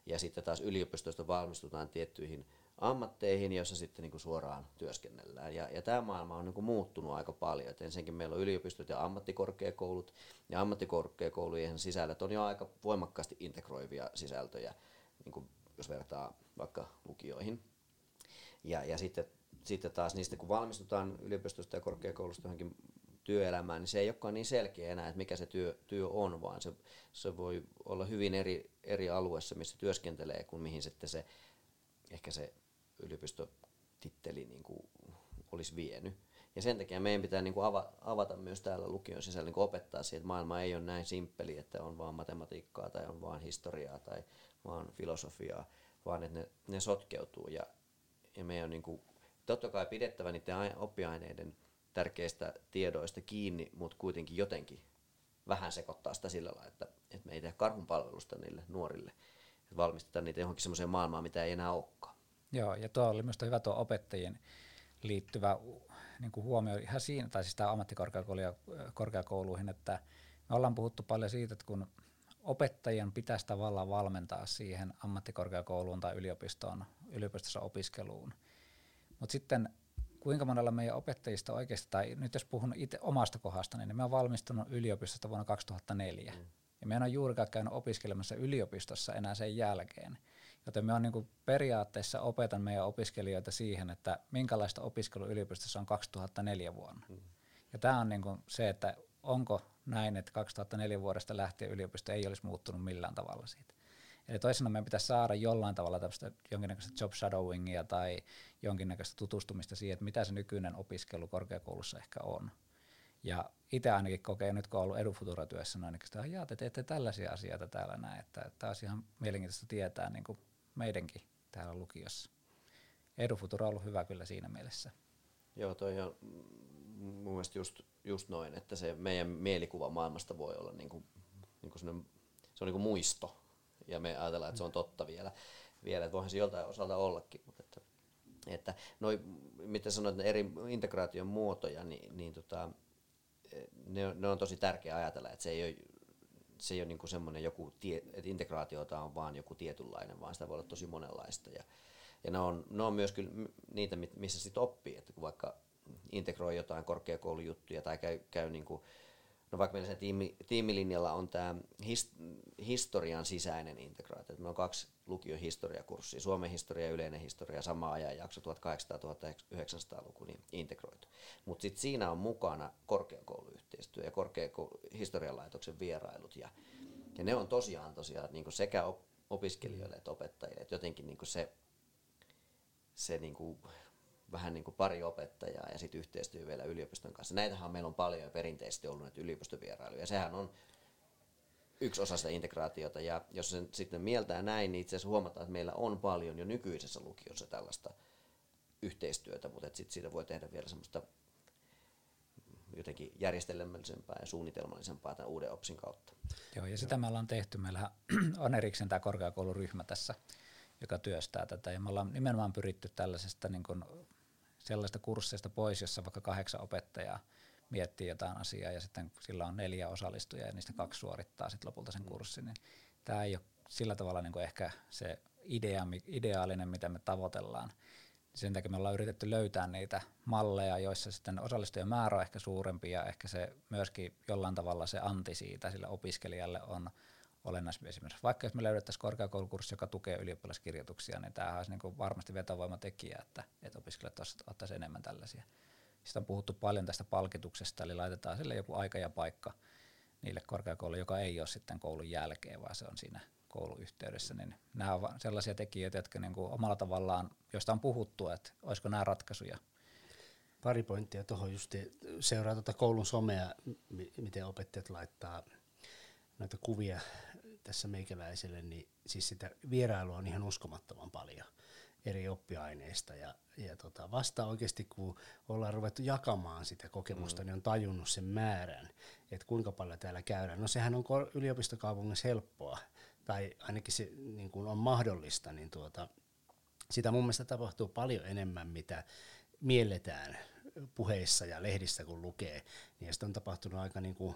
Ja sitten taas yliopistosta valmistutaan tiettyihin ammatteihin, joissa sitten niin kuin suoraan työskennellään. Ja, ja tämä maailma on niin kuin muuttunut aika paljon. Et ensinnäkin meillä on yliopistot ja ammattikorkeakoulut, ja ammattikorkeakoulujen sisällöt on jo aika voimakkaasti integroivia sisältöjä, niin kuin jos vertaa vaikka lukioihin. Ja, ja sitten, sitten taas niistä, kun valmistutaan yliopistosta ja korkeakoulusta johonkin työelämään, niin se ei olekaan niin selkeä enää, että mikä se työ, työ on, vaan se, se voi olla hyvin eri, eri alueessa, missä työskentelee, kuin mihin sitten se, ehkä se yliopistotitteli niin kuin olisi vienyt. Ja sen takia meidän pitää niin kuin avata myös täällä lukion sisällä, niin kuin opettaa siihen, että maailma ei ole näin simppeli, että on vaan matematiikkaa tai on vaan historiaa tai vaan filosofiaa, vaan että ne, ne sotkeutuu. Ja, ja meidän on niin kuin, totta kai pidettävä niiden oppiaineiden tärkeistä tiedoista kiinni, mutta kuitenkin jotenkin vähän sekoittaa sitä sillä lailla, että, että me ei tehdä karhun palvelusta niille nuorille, että valmistetaan niitä johonkin semmoiseen maailmaan, mitä ei enää olekaan. Joo, ja tuo oli myös hyvä tuo opettajien liittyvä niin kuin huomio ihan siinä, tai siis tämä ammattikorkeakouluihin, että me ollaan puhuttu paljon siitä, että kun opettajien pitäisi tavallaan valmentaa siihen ammattikorkeakouluun tai yliopistoon, yliopistossa opiskeluun. Mutta sitten kuinka monella meidän opettajista oikeasti, tai nyt jos puhun itse omasta kohdasta, niin me on valmistunut yliopistosta vuonna 2004. Mm. Ja me en ole juurikaan käynyt opiskelemassa yliopistossa enää sen jälkeen. Joten me on niin periaatteessa opetan meidän opiskelijoita siihen, että minkälaista opiskelu yliopistossa on 2004 vuonna. Mm. Ja tämä on niin se, että onko näin, että 2004 vuodesta lähtien yliopisto ei olisi muuttunut millään tavalla siitä. Eli toisena meidän pitäisi saada jollain tavalla tämmöistä jonkinnäköistä job shadowingia tai jonkinnäköistä tutustumista siihen, että mitä se nykyinen opiskelu korkeakoulussa ehkä on. Ja itse ainakin kokee nyt, kun on ollut Edufutura-työssä, niin että että te teette tällaisia asioita täällä näin, että tämä olisi ihan mielenkiintoista tietää niin kuin meidänkin täällä lukiossa. Edufutura on ollut hyvä kyllä siinä mielessä. Joo, toi on mun mielestä just, just noin, että se meidän mielikuva maailmasta voi olla niin kuin, niin kuin se on niin kuin muisto, ja me ajatellaan, että se on totta vielä, vielä että voihan se joltain osalta ollakin, mutta että, että noi, mitä sanoit, eri integraation muotoja, niin, niin tota, ne, ne on tosi tärkeä ajatella, että se ei ole se ei ole niin semmoinen joku, tie, että integraatiota on vaan joku tietynlainen, vaan sitä voi olla tosi monenlaista. Ja, ja ne, on, ne on myös kyllä niitä, missä sitten oppii, että kun vaikka integroi jotain korkeakoulujuttuja tai käy, käy niin kuin, no vaikka meillä se tiimi, tiimilinjalla on tämä his, historian sisäinen integraatio. Meillä on kaksi lukiohistoriakurssia, Suomen historia ja yleinen historia, sama ajanjakso 1800-1900-luku niin integroitu. Mutta sitten siinä on mukana korkeakouluyhteistyö ja korkeakouluhistorian laitoksen vierailut ja, ja ne on tosiaan tosiaan niin sekä opiskelijoille että opettajille, että jotenkin niin se, se niin vähän niin kuin pari opettajaa ja sitten yhteistyö vielä yliopiston kanssa. Näitähän meillä on paljon jo perinteisesti ollut näitä yliopistovierailuja. Ja sehän on yksi osa sitä integraatiota. Ja jos sen sitten mieltää näin, niin itse asiassa huomataan, että meillä on paljon jo nykyisessä lukiossa tällaista yhteistyötä, mutta sitten siitä voi tehdä vielä semmoista jotenkin järjestelmällisempää ja suunnitelmallisempaa tämän uuden OPSin kautta. Joo, ja sitä me ollaan tehty. Meillä on erikseen tämä korkeakouluryhmä tässä, joka työstää tätä, ja me ollaan nimenomaan pyritty tällaisesta niin kuin sellaista kursseista pois, jossa vaikka kahdeksan opettajaa miettii jotain asiaa ja sitten sillä on neljä osallistujaa ja niistä kaksi suorittaa sitten lopulta sen mm. kurssin, niin tämä ei ole sillä tavalla niin kuin ehkä se idea, ideaalinen, mitä me tavoitellaan. Sen takia me ollaan yritetty löytää niitä malleja, joissa sitten osallistujien määrä on ehkä suurempi ja ehkä se myöskin jollain tavalla se anti siitä sille opiskelijalle on olennaisesti esimerkiksi. Vaikka jos me löydettäisiin korkeakoulukurssi, joka tukee ylioppilaskirjoituksia, niin tämä olisi niin kuin varmasti vetovoimatekijä, että, että opiskelijat ottaisivat enemmän tällaisia. Sitten on puhuttu paljon tästä palkituksesta, eli laitetaan sille joku aika ja paikka niille korkeakouluille, joka ei ole sitten koulun jälkeen, vaan se on siinä kouluyhteydessä, niin nämä ovat sellaisia tekijöitä, jotka niin kuin omalla tavallaan, joista on puhuttu, että olisiko nämä ratkaisuja. Pari pointtia tuohon just seuraa tuota koulun somea, miten opettajat laittaa noita kuvia tässä meikäläiselle, niin siis sitä vierailua on ihan uskomattoman paljon eri oppiaineista ja, ja tota, vasta oikeasti kun ollaan ruvettu jakamaan sitä kokemusta, mm. niin on tajunnut sen määrän, että kuinka paljon täällä käydään. No sehän on yliopistokaupungissa helppoa, tai ainakin se niin kuin on mahdollista, niin tuota, sitä mun mielestä tapahtuu paljon enemmän, mitä mielletään puheissa ja lehdissä kun lukee, niin sitä on tapahtunut aika niin kuin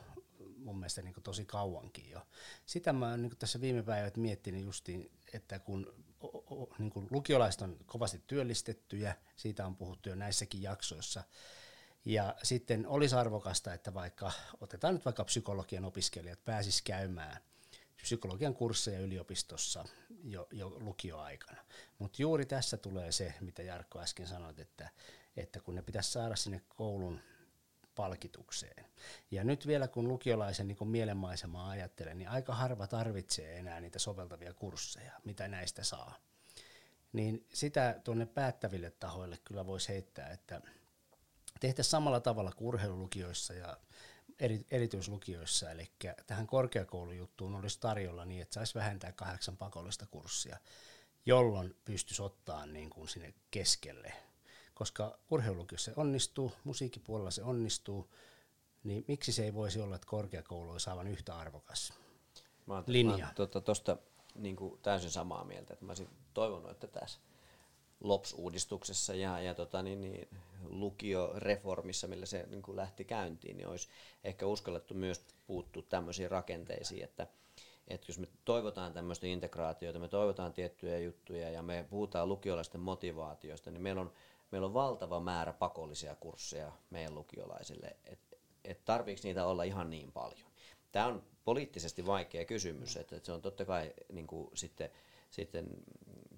mun mielestä niin tosi kauankin jo. Sitä mä oon niin tässä viime päivät miettinyt justiin, että kun niin kuin lukiolaiset on kovasti työllistettyjä, siitä on puhuttu jo näissäkin jaksoissa, ja sitten olisi arvokasta, että vaikka, otetaan nyt vaikka psykologian opiskelijat pääsis käymään psykologian kursseja yliopistossa jo, jo lukioaikana. Mutta juuri tässä tulee se, mitä Jarkko äsken sanoit, että, että kun ne pitäisi saada sinne koulun palkitukseen. Ja nyt vielä kun lukiolaisen niin kun mielenmaisemaa ajattelen, niin aika harva tarvitsee enää niitä soveltavia kursseja, mitä näistä saa. Niin sitä tuonne päättäville tahoille kyllä voisi heittää, että tehtäisiin samalla tavalla kuin urheilulukioissa ja eri, erityislukioissa, eli tähän korkeakoulujuttuun olisi tarjolla niin, että saisi vähentää kahdeksan pakollista kurssia, jolloin pystyisi ottaa niin kuin sinne keskelle koska urheilulukiossa se onnistuu, musiikkipuolella se onnistuu, niin miksi se ei voisi olla, että korkeakoulu olisi aivan yhtä arvokas Mä oon, linja? Mä oon tuota, tosta niin kuin täysin samaa mieltä, että mä olisin toivonut, että tässä LOPS-uudistuksessa ja, ja tota, niin, niin, lukioreformissa, millä se niin kuin lähti käyntiin, niin olisi ehkä uskallettu myös puuttua tämmöisiin rakenteisiin, että, että jos me toivotaan tämmöistä integraatiota, me toivotaan tiettyjä juttuja ja me puhutaan lukiolaisten motivaatiosta, niin meillä on, meillä on valtava määrä pakollisia kursseja meidän lukiolaisille, että et tarviiko niitä olla ihan niin paljon. Tämä on poliittisesti vaikea kysymys, että, että se on totta kai niin kuin, sitten, sitten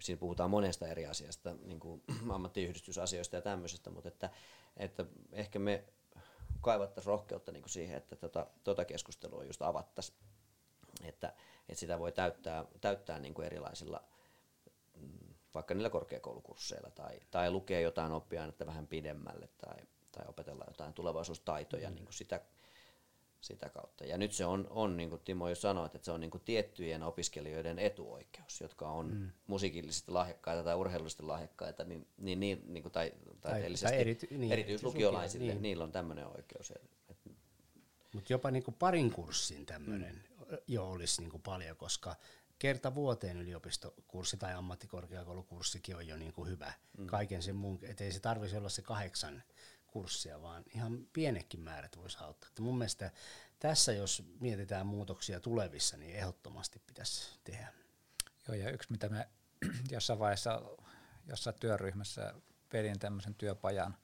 siinä puhutaan monesta eri asiasta, niin kuin ammattiyhdistysasioista ja tämmöisestä, mutta että, että ehkä me kaivattaisiin rohkeutta niin kuin siihen, että tota, tota keskustelua just avattaisiin, että, että sitä voi täyttää, täyttää niin kuin erilaisilla vaikka niillä korkeakoulukursseilla tai, tai lukea jotain oppiainetta vähän pidemmälle tai, tai opetella jotain tulevaisuustaitoja mm. niin kuin sitä, sitä kautta. Ja nyt se on, on niin kuin Timo jo sanoi, että se on niin kuin tiettyjen opiskelijoiden etuoikeus, jotka on mm. musiikillisesti lahjakkaita tai urheilullisesti lahjakkaita, niin, niin, niin, niin kuin, tai, tai, tai, tai erity, niin, erityislukiolaisille, niin. niillä on tämmöinen oikeus. Mutta jopa niin kuin parin kurssin tämmöinen mm. jo olisi niin kuin paljon, koska kerta vuoteen yliopistokurssi tai ammattikorkeakoulukurssikin on jo niin kuin hyvä. Mm. Kaiken sen muun, ettei se tarvitsisi olla se kahdeksan kurssia, vaan ihan pienekin määrät voisi auttaa. Että mun mielestä tässä, jos mietitään muutoksia tulevissa, niin ehdottomasti pitäisi tehdä. Joo, ja yksi, mitä me jossain vaiheessa jossain työryhmässä vedin tämmöisen työpajan,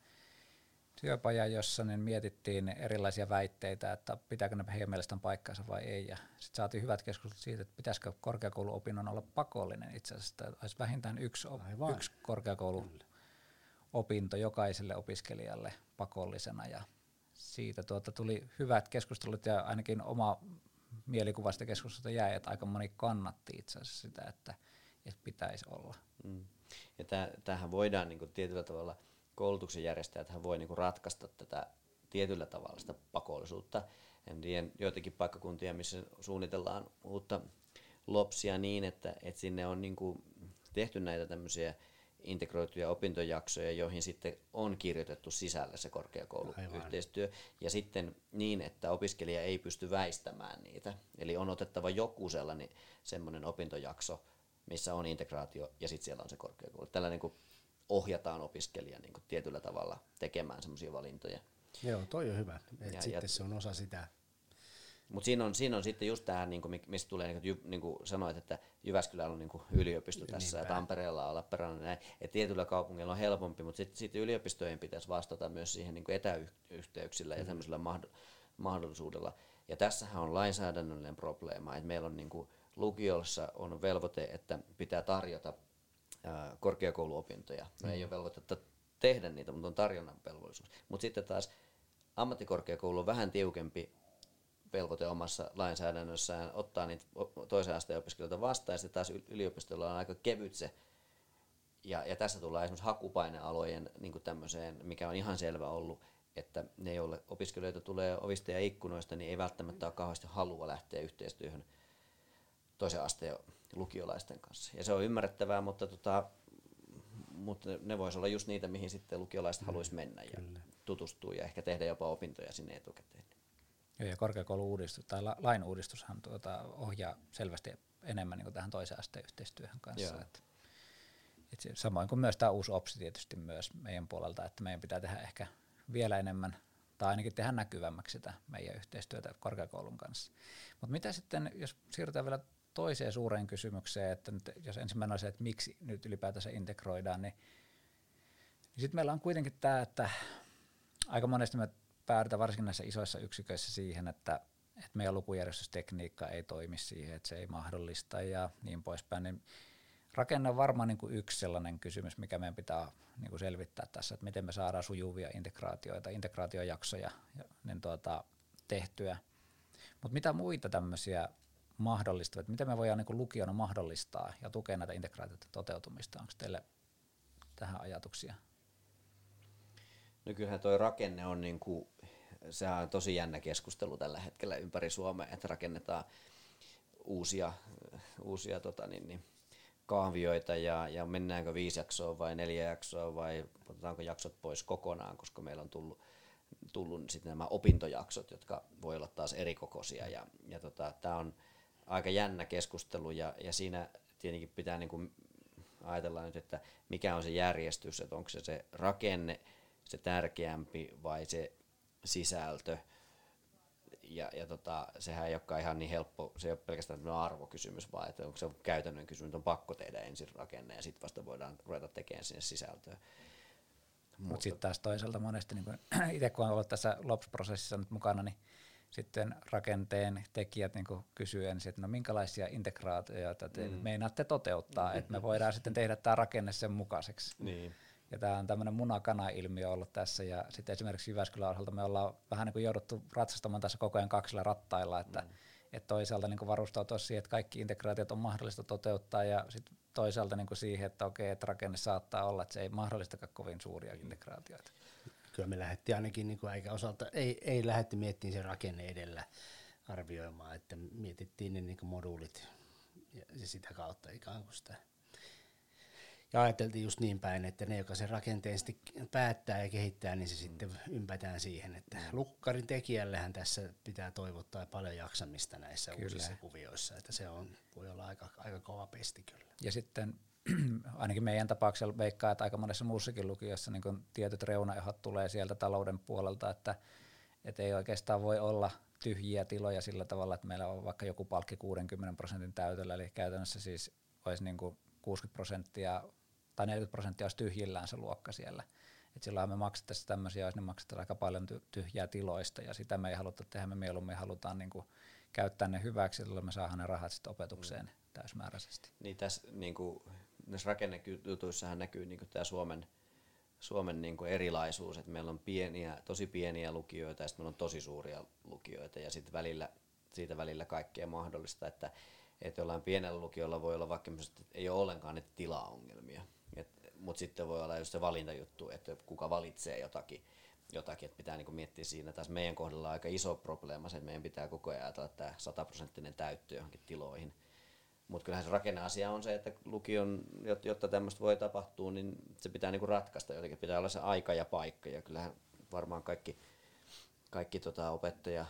työpajan, jossa niin mietittiin erilaisia väitteitä, että pitääkö ne heidän mielestään paikkaansa vai ei. Ja sitten saatiin hyvät keskustelut siitä, että pitäisikö korkeakouluopinnon olla pakollinen itse asiassa, että olisi vähintään yksi, yksi korkeakoulu Kyllä opinto jokaiselle opiskelijalle pakollisena ja siitä tuota tuli hyvät keskustelut ja ainakin oma mielikuvasta keskustelusta jäi, että aika moni kannatti itse asiassa sitä, että, että pitäisi olla. Mm. Ja tähän voidaan niin kuin tietyllä tavalla, koulutuksen järjestäjät voi niin kuin ratkaista tätä tietyllä tavalla sitä pakollisuutta. En tiedä joitakin paikkakuntia, missä suunnitellaan uutta lopsia niin, että, että sinne on niin kuin tehty näitä tämmöisiä integroituja opintojaksoja, joihin sitten on kirjoitettu sisälle se korkeakouluyhteistyö. Ja sitten niin, että opiskelija ei pysty väistämään niitä. Eli on otettava joku sellainen semmoinen opintojakso, missä on integraatio ja sitten siellä on se korkeakoulu. Tällä niin kuin ohjataan opiskelija niin kuin tietyllä tavalla tekemään semmoisia valintoja. Joo, toi on hyvä. Et ja, sitten ja, se on osa sitä mutta siinä on, siinä on sitten just tähän, niin kuin, mistä tulee, niin kuin, niin kuin sanoit, että Jyväskylällä on niin kuin yliopisto tässä Niinpä. ja Tampereella on Lappeenrannalla näin. Et tietyllä kaupungilla on helpompi, mutta sitten sit yliopistojen pitäisi vastata myös siihen niin kuin etäyhteyksillä mm. ja tämmöisellä mahdollisuudella. Ja tässähän on lainsäädännöllinen probleema, että meillä on niin kuin, lukiossa on velvoite, että pitää tarjota ää, korkeakouluopintoja. No mm. ei ole velvoitetta tehdä niitä, mutta on tarjonnan velvollisuus. Mutta sitten taas ammattikorkeakoulu on vähän tiukempi velvoite omassa lainsäädännössään ottaa niitä toisen asteen opiskelijoita vastaan, ja sitten taas yliopistolla on aika kevyt se, ja, ja tässä tullaan esimerkiksi hakupainealojen niin tämmöiseen, mikä on ihan selvä ollut, että ne, joille opiskelijoita tulee ovista ja ikkunoista, niin ei välttämättä ole kauheasti halua lähteä yhteistyöhön toisen asteen lukiolaisten kanssa. Ja se on ymmärrettävää, mutta, tota, mutta ne voisi olla just niitä, mihin sitten lukiolaiset mm, haluaisi mennä ja kyllä. tutustua ja ehkä tehdä jopa opintoja sinne etukäteen. Joo, ja korkeakoulu-uudistus tai la, lain uudistushan tuota, ohjaa selvästi enemmän niin tähän toisen asteen yhteistyöhön kanssa. Et, et se, samoin kuin myös tämä uusi OPSI tietysti myös meidän puolelta, että meidän pitää tehdä ehkä vielä enemmän tai ainakin tehdä näkyvämmäksi sitä meidän yhteistyötä korkeakoulun kanssa. Mutta mitä sitten, jos siirrytään vielä toiseen suureen kysymykseen, että nyt, jos ensimmäinen on se, että miksi nyt ylipäätänsä integroidaan, niin, niin sitten meillä on kuitenkin tämä, että aika monesti me päädytä varsinkin näissä isoissa yksiköissä siihen, että, että meidän lukujärjestystekniikka ei toimi siihen, että se ei mahdollista ja niin poispäin, niin rakenne on varmaan niin kuin yksi sellainen kysymys, mikä meidän pitää niin kuin selvittää tässä, että miten me saadaan sujuvia integraatioita, integraatiojaksoja niin tuota, tehtyä. Mutta mitä muita tämmöisiä mahdollistavat, miten me voidaan niin lukiona mahdollistaa ja tukea näitä integraatioita toteutumista? Onko teille tähän ajatuksia? No kyllähän tuo rakenne on niin kuin, sehän on tosi jännä keskustelu tällä hetkellä ympäri Suomea, että rakennetaan uusia, uusia tota niin, niin, kaavioita ja, ja mennäänkö viisi jaksoa vai neljä jaksoa vai otetaanko jaksot pois kokonaan, koska meillä on tullut, tullut sitten nämä opintojaksot, jotka voi olla taas erikokoisia ja, ja tota, tämä on aika jännä keskustelu ja, ja siinä tietenkin pitää niin kuin ajatella nyt, että mikä on se järjestys, että onko se se rakenne se tärkeämpi vai se sisältö. Ja, ja tota, sehän ei olekaan ihan niin helppo, se ei ole pelkästään arvokysymys, vaan että onko se käytännön kysymys, on pakko tehdä ensin rakenne ja sitten vasta voidaan ruveta tekemään sinne sisältöä. Mutta Mut sitten taas toisaalta monesti, niin itse kun olen ollut tässä LOPS-prosessissa nyt mukana, niin sitten rakenteen tekijät niin kysyy ensin, että no minkälaisia integraatioita te mm. meinaatte toteuttaa, että me voidaan sitten tehdä tämä rakenne sen mukaiseksi. Niin. Ja tämä on tämmöinen munakana-ilmiö ollut tässä, ja sitten esimerkiksi Jyväskylän osalta me ollaan vähän niin kuin jouduttu ratsastamaan tässä koko ajan kaksilla rattailla, että mm. et toisaalta niin kuin varustautua siihen, että kaikki integraatiot on mahdollista toteuttaa, ja sitten toisaalta niin kuin siihen, että okei, että rakenne saattaa olla, että se ei mahdollistakaan kovin suuria integraatioita kyllä me lähdettiin ainakin niin kuin osalta, ei, ei lähdetty miettimään sen rakenne edellä arvioimaan, että mietittiin ne niin kuin moduulit ja, ja sitä kautta ikään kuin sitä. Ja ajateltiin just niin päin, että ne, joka sen rakenteen sitten päättää ja kehittää, niin se mm. sitten ympätään siihen, että lukkarin tekijällähän tässä pitää toivottaa paljon jaksamista näissä kyllä. uusissa kuvioissa, että se on, voi olla aika, aika kova pesti kyllä. Ja sitten ainakin meidän tapauksella veikkaa, että aika monessa muussakin lukiossa niin tietyt reunaehdot tulee sieltä talouden puolelta, että, että ei oikeastaan voi olla tyhjiä tiloja sillä tavalla, että meillä on vaikka joku palkki 60 prosentin täytöllä, eli käytännössä siis olisi niin kuin 60 prosenttia tai 40 prosenttia olisi tyhjillään se luokka siellä. Et silloin me maksettaisiin tämmöisiä, jos ne maksetaan aika paljon tyhjää tiloista, ja sitä me ei haluta tehdä, me mieluummin halutaan niin kuin käyttää ne hyväksi, jolloin me saadaan ne rahat sitten opetukseen mm. täysmääräisesti. Niin tässä niin kuin näissä rakennejutuissahan näkyy niin tämä Suomen, Suomen niin erilaisuus, että meillä on pieniä, tosi pieniä lukioita ja sitten meillä on tosi suuria lukioita ja sitten välillä, siitä välillä kaikkea mahdollista, että, että jollain pienellä lukiolla voi olla vaikka että ei ole ollenkaan niitä tilaongelmia, mutta sitten voi olla just se valintajuttu, että kuka valitsee jotakin, jotakin että pitää niin miettiä siinä. Tässä meidän kohdalla on aika iso probleema se, että meidän pitää koko ajan ajatella tämä sataprosenttinen täyttö johonkin tiloihin – mutta kyllähän se rakenneasia on se, että lukion, jotta tämmöistä voi tapahtua, niin se pitää niinku ratkaista jotenkin. Pitää olla se aika ja paikka. Ja kyllähän varmaan kaikki, kaikki tota opettaja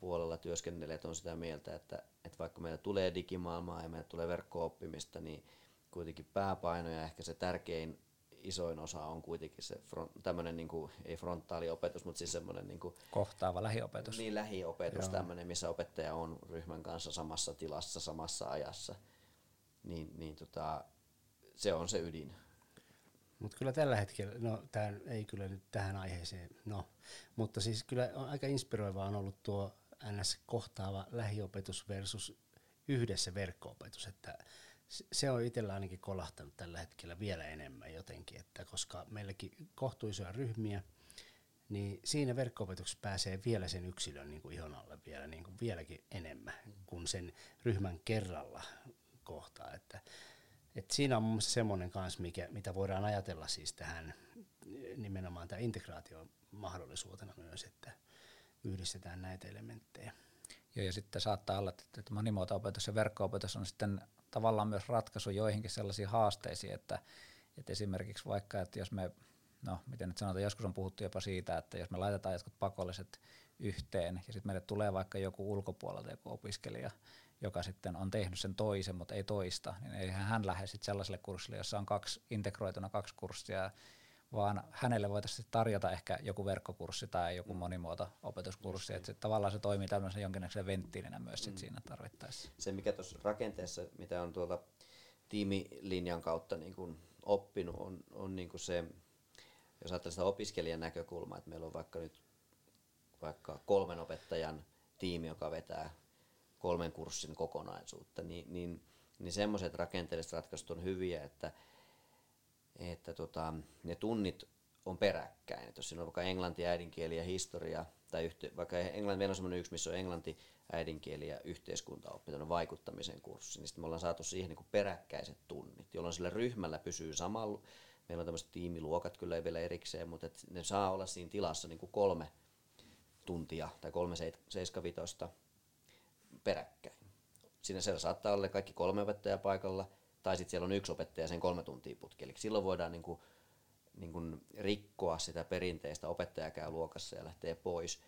puolella työskennelijät on sitä mieltä, että, että vaikka meillä tulee digimaailmaa ja meillä tulee verkko-oppimista, niin kuitenkin pääpaino ja ehkä se tärkein isoin osa on kuitenkin se front, tämmöinen, niin kuin, ei frontaaliopetus, mutta siis semmoinen... Niin kuin, Kohtaava lähiopetus. Niin, lähiopetus, tämmöinen, missä opettaja on ryhmän kanssa samassa tilassa, samassa ajassa. Niin, niin tota, se on se ydin. Mutta kyllä tällä hetkellä, no tämä ei kyllä nyt tähän aiheeseen, no, mutta siis kyllä on aika inspiroivaa on ollut tuo NS-kohtaava lähiopetus versus yhdessä verkko-opetus, että se on itsellä ainakin kolahtanut tällä hetkellä vielä enemmän jotenkin, että koska meilläkin kohtuisia ryhmiä, niin siinä verkko pääsee vielä sen yksilön niin kuin ihon alle vielä niin kuin vieläkin enemmän kuin sen ryhmän kerralla kohtaa. Että, että siinä on mun semmoinen kanssa, mikä, mitä voidaan ajatella siis tähän nimenomaan tämä integraation mahdollisuutena myös, että yhdistetään näitä elementtejä. Joo, ja sitten saattaa olla, että monimuoto-opetus ja verkko-opetus on sitten tavallaan myös ratkaisu joihinkin sellaisiin haasteisiin, että, että esimerkiksi vaikka, että jos me, no miten nyt sanotaan, joskus on puhuttu jopa siitä, että jos me laitetaan jotkut pakolliset yhteen ja sitten meille tulee vaikka joku ulkopuolelta joku opiskelija, joka sitten on tehnyt sen toisen, mutta ei toista, niin eihän hän lähde sitten sellaiselle kurssille, jossa on kaksi integroituna kaksi kurssia, vaan hänelle voitaisiin tarjota ehkä joku verkkokurssi tai joku mm. monimuoto-opetuskurssi, että se, tavallaan se toimii tämmöisen jonkinlaisen venttiilinä myös sit mm. siinä tarvittaessa. Se mikä tuossa rakenteessa, mitä on tuolta tiimilinjan kautta niin kun oppinut, on, on niin kuin se, jos ajattelee sitä opiskelijan näkökulmaa, että meillä on vaikka nyt vaikka kolmen opettajan tiimi, joka vetää kolmen kurssin kokonaisuutta, niin, niin, niin semmoiset rakenteelliset ratkaisut on hyviä, että että tota, ne tunnit on peräkkäin. Et jos siinä on vaikka englanti, äidinkieli ja historia, tai yhte, vaikka englanti, meillä on semmoinen yksi, missä on englanti, äidinkieli ja yhteiskuntaoppi, vaikuttamisen kurssi, niin sitten me ollaan saatu siihen niin peräkkäiset tunnit, jolloin sillä ryhmällä pysyy samalla. Meillä on tämmöiset tiimiluokat kyllä ei vielä erikseen, mutta et ne saa olla siinä tilassa niin kuin kolme tuntia tai kolme seiskavitosta peräkkäin. Siinä siellä saattaa olla kaikki kolme opettajaa paikalla, tai sitten siellä on yksi opettaja sen kolme tuntia putki. Eli silloin voidaan niin kuin, niin kuin rikkoa sitä perinteistä, opettaja käy luokassa ja lähtee pois.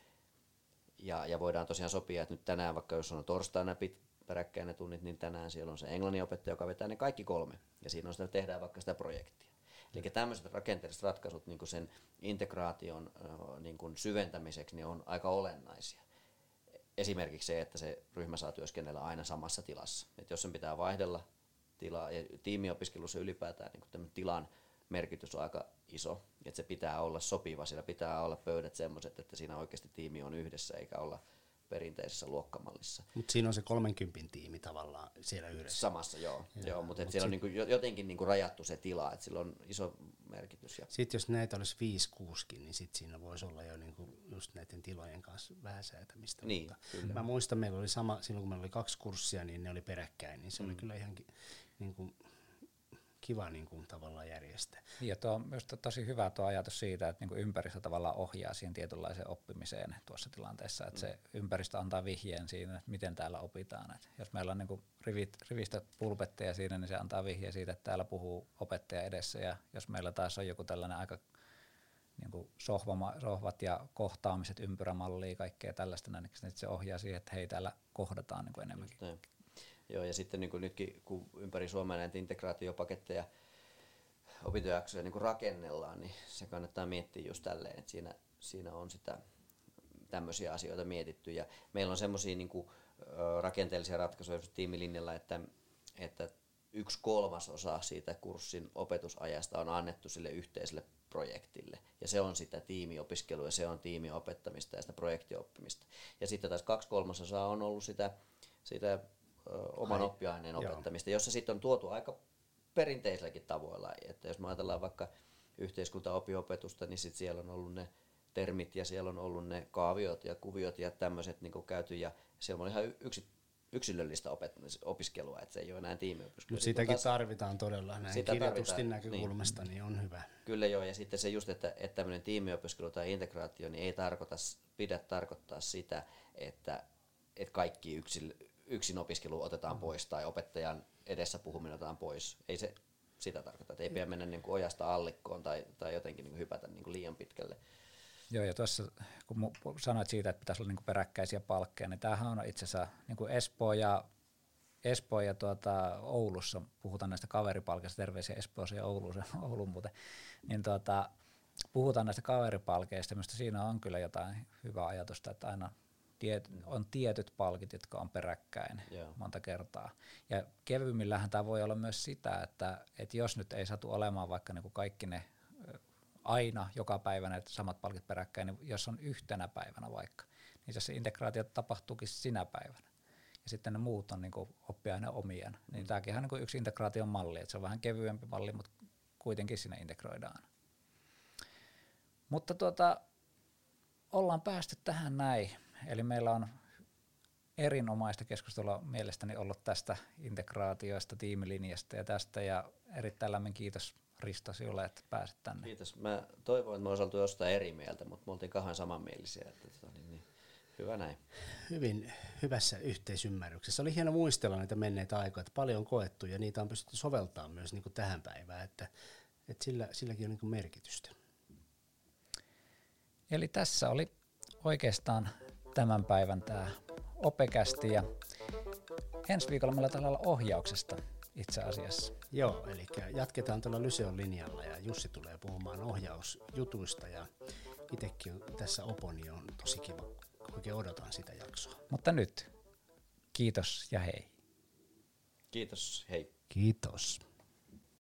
Ja, ja voidaan tosiaan sopia, että nyt tänään, vaikka jos on torstaina pit, peräkkäin ne tunnit, niin tänään siellä on se englannin opettaja, joka vetää ne kaikki kolme. Ja siinä on sitä, tehdään vaikka sitä projektia. Eli tämmöiset rakenteelliset ratkaisut niin sen integraation niin kuin syventämiseksi niin on aika olennaisia. Esimerkiksi se, että se ryhmä saa työskennellä aina samassa tilassa. Et jos sen pitää vaihdella tilaa, ja tiimiopiskelussa ylipäätään niin tilan merkitys on aika iso, että se pitää olla sopiva, siellä pitää olla pöydät semmoiset, että siinä oikeasti tiimi on yhdessä eikä olla perinteisessä luokkamallissa. Mutta siinä on se 30 tiimi tavallaan siellä yhdessä. Samassa, joo. Ja, joo mutta mut siellä sit... on niinku jotenkin niinku rajattu se tila, että sillä on iso merkitys. Ja... Sitten jos näitä olisi 5 kuuskin, niin sitten siinä voisi olla jo niinku just näiden tilojen kanssa vähän säätämistä. Niin, mutta kyllä. Mä muistan, meillä oli sama, silloin kun meillä oli kaksi kurssia, niin ne oli peräkkäin, niin se mm. oli kyllä ihan niin kuin, kiva niin kuin, tavallaan järjestää. Ja tuo on myös tosi hyvä tuo ajatus siitä, että niin kuin ympäristö tavallaan ohjaa siihen tietynlaiseen oppimiseen tuossa tilanteessa, että mm. se ympäristö antaa vihjeen siinä, että miten täällä opitaan. Että jos meillä on niin kuin rivit, rivistä pulpetteja siinä, niin se antaa vihjeen siitä, että täällä puhuu opettaja edessä ja jos meillä taas on joku tällainen aika niin kuin sohvama, sohvat ja kohtaamiset, ympyrämallia, kaikkea tällaista, niin se ohjaa siihen, että hei, täällä kohdataan niin kuin enemmänkin. Joo, ja sitten niin kuin nytkin, kun ympäri Suomea näitä integraatiopaketteja opintojaksoja niin kuin rakennellaan, niin se kannattaa miettiä just tälleen, että siinä, siinä on sitä tämmöisiä asioita mietitty. Ja meillä on semmoisia niin rakenteellisia ratkaisuja tiimilinjalla, että, että yksi kolmasosa siitä kurssin opetusajasta on annettu sille yhteiselle projektille. Ja se on sitä tiimiopiskelua, se on tiimiopettamista ja sitä projektioppimista. Ja sitten taas kaksi kolmasosaa on ollut sitä, sitä oman Ai, oppiaineen opettamista, joo. jossa sitten on tuotu aika perinteisilläkin tavoilla. Että jos me ajatellaan vaikka yhteiskuntaopiopetusta, niin sit siellä on ollut ne termit ja siellä on ollut ne kaaviot ja kuviot ja tämmöiset niin käyty ja siellä on ihan yksi, yksilöllistä opet- opiskelua, että se ei ole enää tiimiopiskelua. Mutta sitäkin taas, tarvitaan todella näin sitä kirjoitusten näkökulmasta, niin. niin on hyvä. Kyllä joo, ja sitten se just, että, että tämmöinen tiimiopiskelu tai integraatio niin ei tarkoita, pidä tarkoittaa sitä, että, että kaikki yksilö, yksin opiskelu otetaan pois tai opettajan edessä puhuminen otetaan pois. Ei se sitä tarkoita, että ei pidä mennä niin kuin ojasta allikkoon tai, tai jotenkin niin kuin hypätä niin kuin liian pitkälle. Joo, ja tuossa kun sanoit siitä, että pitäisi olla niin kuin peräkkäisiä palkkeja, niin tämähän on itse asiassa niin kuin Espoo ja, Espoo ja tuota, Oulussa, puhutaan näistä kaveripalkeista, terveisiä Espoossa ja Ouluun, Oulun muuten, niin tuota, puhutaan näistä kaveripalkeista, mistä siinä on kyllä jotain hyvää ajatusta, että aina tiet, on tietyt palkit, jotka on peräkkäin yeah. monta kertaa. Ja kevyimmillähän tämä voi olla myös sitä, että, että jos nyt ei satu olemaan vaikka niin kuin kaikki ne aina joka päivä ne samat palkit peräkkäin, niin jos on yhtenä päivänä vaikka, niin se integraatio tapahtuukin sinä päivänä. Ja sitten ne muut on niin oppiaine omien. Niin mm. tämäkin on niin yksi integraation malli, että se on vähän kevyempi malli, mutta kuitenkin sinne integroidaan. Mutta tuota, ollaan päästy tähän näin. Eli meillä on erinomaista keskustelua mielestäni ollut tästä integraatioista, tiimilinjasta ja tästä. Ja erittäin lämmin kiitos Risto sinulle, että pääsit tänne. Kiitos. Mä toivoin, että me olisi oltu jostain eri mieltä, mutta me oltiin kahden samanmielisiä. Että, tota, niin, niin, hyvä näin. Hyvin hyvässä yhteisymmärryksessä. Oli hieno muistella näitä menneitä aikoja, että paljon on koettu ja niitä on pystytty soveltamaan myös niin kuin tähän päivään, että, että sillä, silläkin on niin kuin merkitystä. Eli tässä oli oikeastaan tämän päivän tämä opekästi ja ensi viikolla meillä tällä ohjauksesta itse asiassa. Joo, eli jatketaan tuolla Lyseon linjalla ja Jussi tulee puhumaan ohjausjutuista ja itsekin tässä oponi on tosi kiva. Oikein odotan sitä jaksoa. Mutta nyt kiitos ja hei. Kiitos, hei. Kiitos.